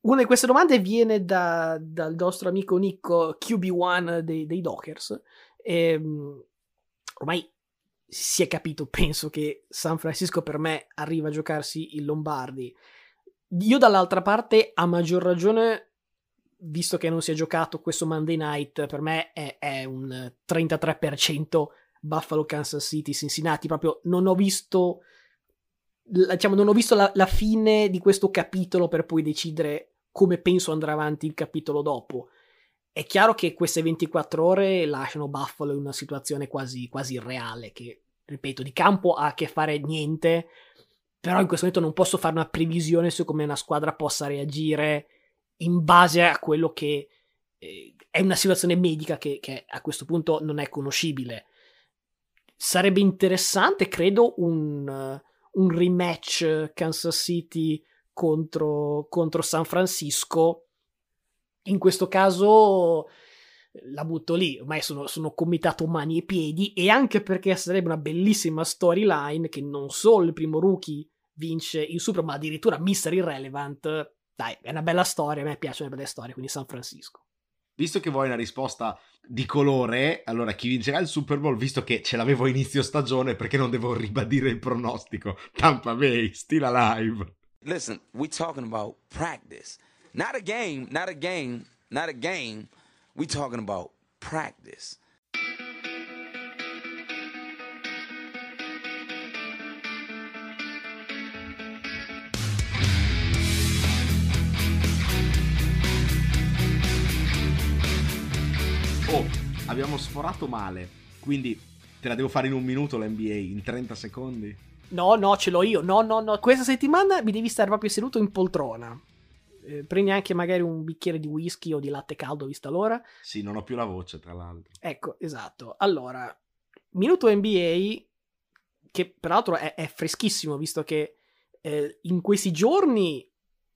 B: Una di queste domande viene da, dal nostro amico Nico QB1 dei, dei Dockers. E, ehm, ormai si è capito, *laughs* penso che San Francisco per me arriva a giocarsi il Lombardi. Io dall'altra parte, a maggior ragione, visto che non si è giocato questo Monday night, per me è, è un 33% Buffalo, Kansas City, Cincinnati. Proprio non ho visto, diciamo, non ho visto la, la fine di questo capitolo per poi decidere come penso andrà avanti il capitolo dopo. È chiaro che queste 24 ore lasciano Buffalo in una situazione quasi, quasi irreale, che, ripeto, di campo ha a che fare niente, però in questo momento non posso fare una previsione su come una squadra possa reagire in base a quello che eh, è una situazione medica che, che, a questo punto non è conoscibile. Sarebbe interessante, credo, un, un rematch Kansas City contro, contro San Francisco. In questo caso la butto lì, ormai sono, sono comitato mani e piedi e anche perché sarebbe una bellissima storyline che non solo il primo rookie vince il Super, ma addirittura Mr. Irrelevant dai, è una bella storia, a me piacciono le belle storie, quindi San Francisco.
A: Visto che vuoi una risposta di colore, allora chi vincerà il Super Bowl, visto che ce l'avevo a inizio stagione, perché non devo ribadire il pronostico? Tampa Bay, still alive.
C: Listen, we talking about practice. Not a game, not a game, not a game. We talking about practice.
A: Oh, abbiamo sforato male. Quindi te la devo fare in un minuto l'NBA, in 30 secondi?
B: No, no, ce l'ho io. No, no, no. Questa settimana mi devi stare proprio seduto in poltrona. Eh, prendi anche magari un bicchiere di whisky o di latte caldo, vista l'ora.
A: Sì, non ho più la voce, tra l'altro.
B: Ecco, esatto. Allora, minuto NBA, che peraltro è, è freschissimo, visto che eh, in questi giorni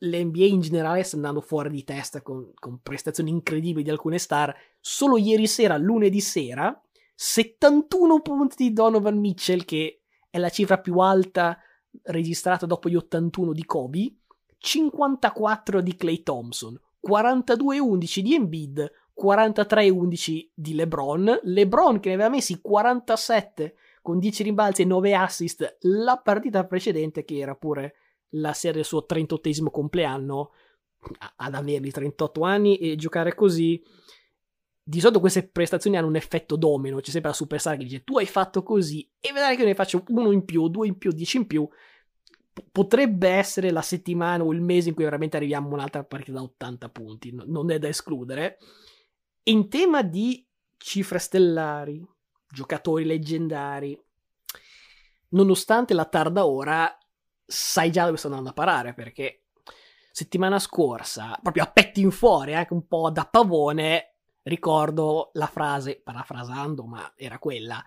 B: l'NBA in generale sta andando fuori di testa con, con, prestazioni incredibili di alcune star. Solo ieri sera, lunedì sera, 71 punti di Donovan Mitchell, che è la cifra più alta registrata dopo gli 81 di Kobe, 54 di Clay Thompson, 42-11 di Embiid, 43-11 di LeBron. LeBron che ne aveva messi 47 con 10 rimbalzi e 9 assist la partita precedente, che era pure la serie del suo 38 compleanno ad averli 38 anni e giocare così di solito queste prestazioni hanno un effetto domino c'è sempre la superstar che dice tu hai fatto così e vedrai che ne faccio uno in più due in più dieci in più potrebbe essere la settimana o il mese in cui veramente arriviamo a un'altra partita da 80 punti no, non è da escludere in tema di cifre stellari giocatori leggendari nonostante la tarda ora sai già dove sto andando a parare perché settimana scorsa, proprio a pettin fuori, anche un po' da pavone, ricordo la frase, parafrasando, ma era quella.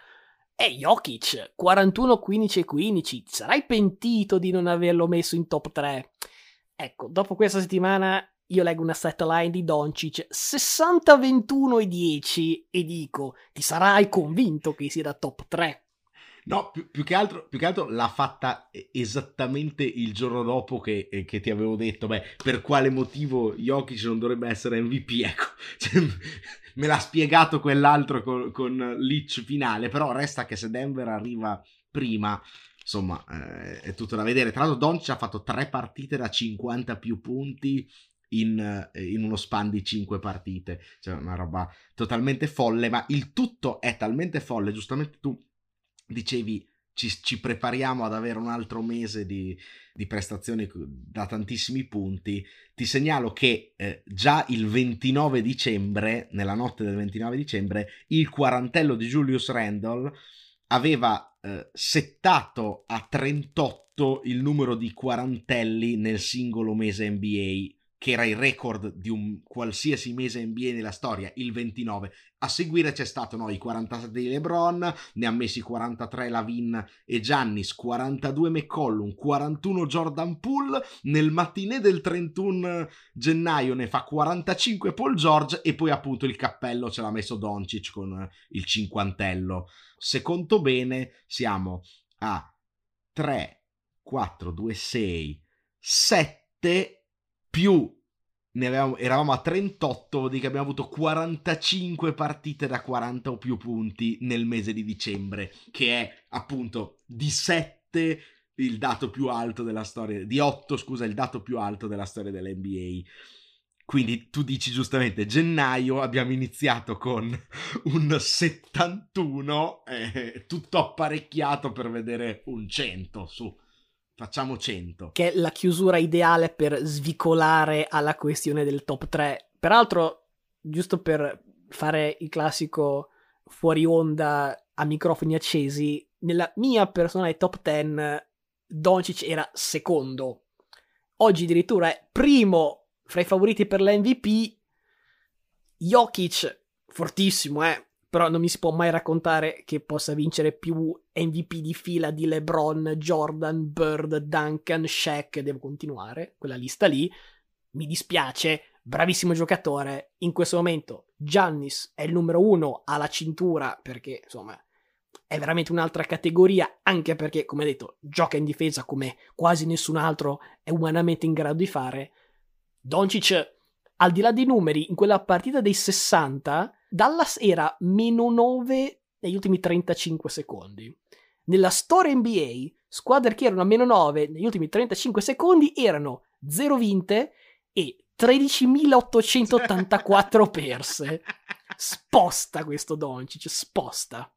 B: Ehi Jokic, 41, 15 e 15, sarai pentito di non averlo messo in top 3? Ecco, dopo questa settimana io leggo una set line di Doncic 60, 21 e 10 e dico, ti sarai convinto che sia da top 3?
A: No, più, più, che altro, più, che altro, l'ha fatta esattamente il giorno dopo che, eh, che, ti avevo detto, beh, per quale motivo Jokic non dovrebbe essere MVP, *laughs* ecco, cioè, me l'ha spiegato quell'altro con, con Leach finale, però resta che se Denver arriva prima, insomma, eh, è tutto da vedere. Tra l'altro Doncic ha fatto tre partite da 50 più punti in, eh, in, uno span di 5 partite, cioè una roba totalmente folle, ma il tutto è talmente folle, giustamente tu dicevi ci, ci, prepariamo ad avere un altro mese di, di, prestazioni da tantissimi punti, ti segnalo che eh, già il 29 dicembre, nella notte del 29 dicembre, il quarantello di Julius Randall aveva eh, settato a 38 il numero di quarantelli nel singolo mese NBA che era il record di un qualsiasi mese NBA nella storia, il 29. A seguire c'è stato no, i 47 di LeBron, ne ha messi 43 Lavin e Giannis, 42 McCollum, 41 Jordan Poole, nel mattinè del 31 gennaio ne fa 45 Paul George e poi appunto il cappello ce l'ha messo Doncic con il cinquantello. Se conto bene siamo a 3, 4, 2, 6, 7 più avevamo, eravamo a 38, vuol dire che abbiamo avuto 45 partite da 40 o più punti nel mese di dicembre, che è appunto di 7 il dato più alto della storia, di 8 scusa, il dato più alto della storia dell'NBA. Quindi tu dici giustamente, gennaio abbiamo iniziato con un 71, eh, tutto apparecchiato per vedere un 100 su facciamo 100.
B: Che è la chiusura ideale per svicolare alla questione del top 3. Peraltro, giusto per fare il classico fuori onda a microfoni accesi, nella mia personale top 10 Doncic era secondo. Oggi addirittura è primo fra i favoriti per l'MVP. Jokic, fortissimo, eh però non mi si può mai raccontare che possa vincere più MVP di fila di LeBron, Jordan, Bird, Duncan, Shaq, devo continuare, quella lista lì. Mi dispiace, bravissimo giocatore. In questo momento Giannis è il numero uno alla cintura perché, insomma, è veramente un'altra categoria, anche perché, come detto, gioca in difesa come quasi nessun altro è umanamente in grado di fare. Doncic, al di là dei numeri, in quella partita dei 60 Dallas era meno 9 negli ultimi 35 secondi. Nella storia NBA, squadre che erano a meno 9 negli ultimi 35 secondi erano 0 vinte e 13.884 perse. *laughs* Sposta questo Doncic, sposta.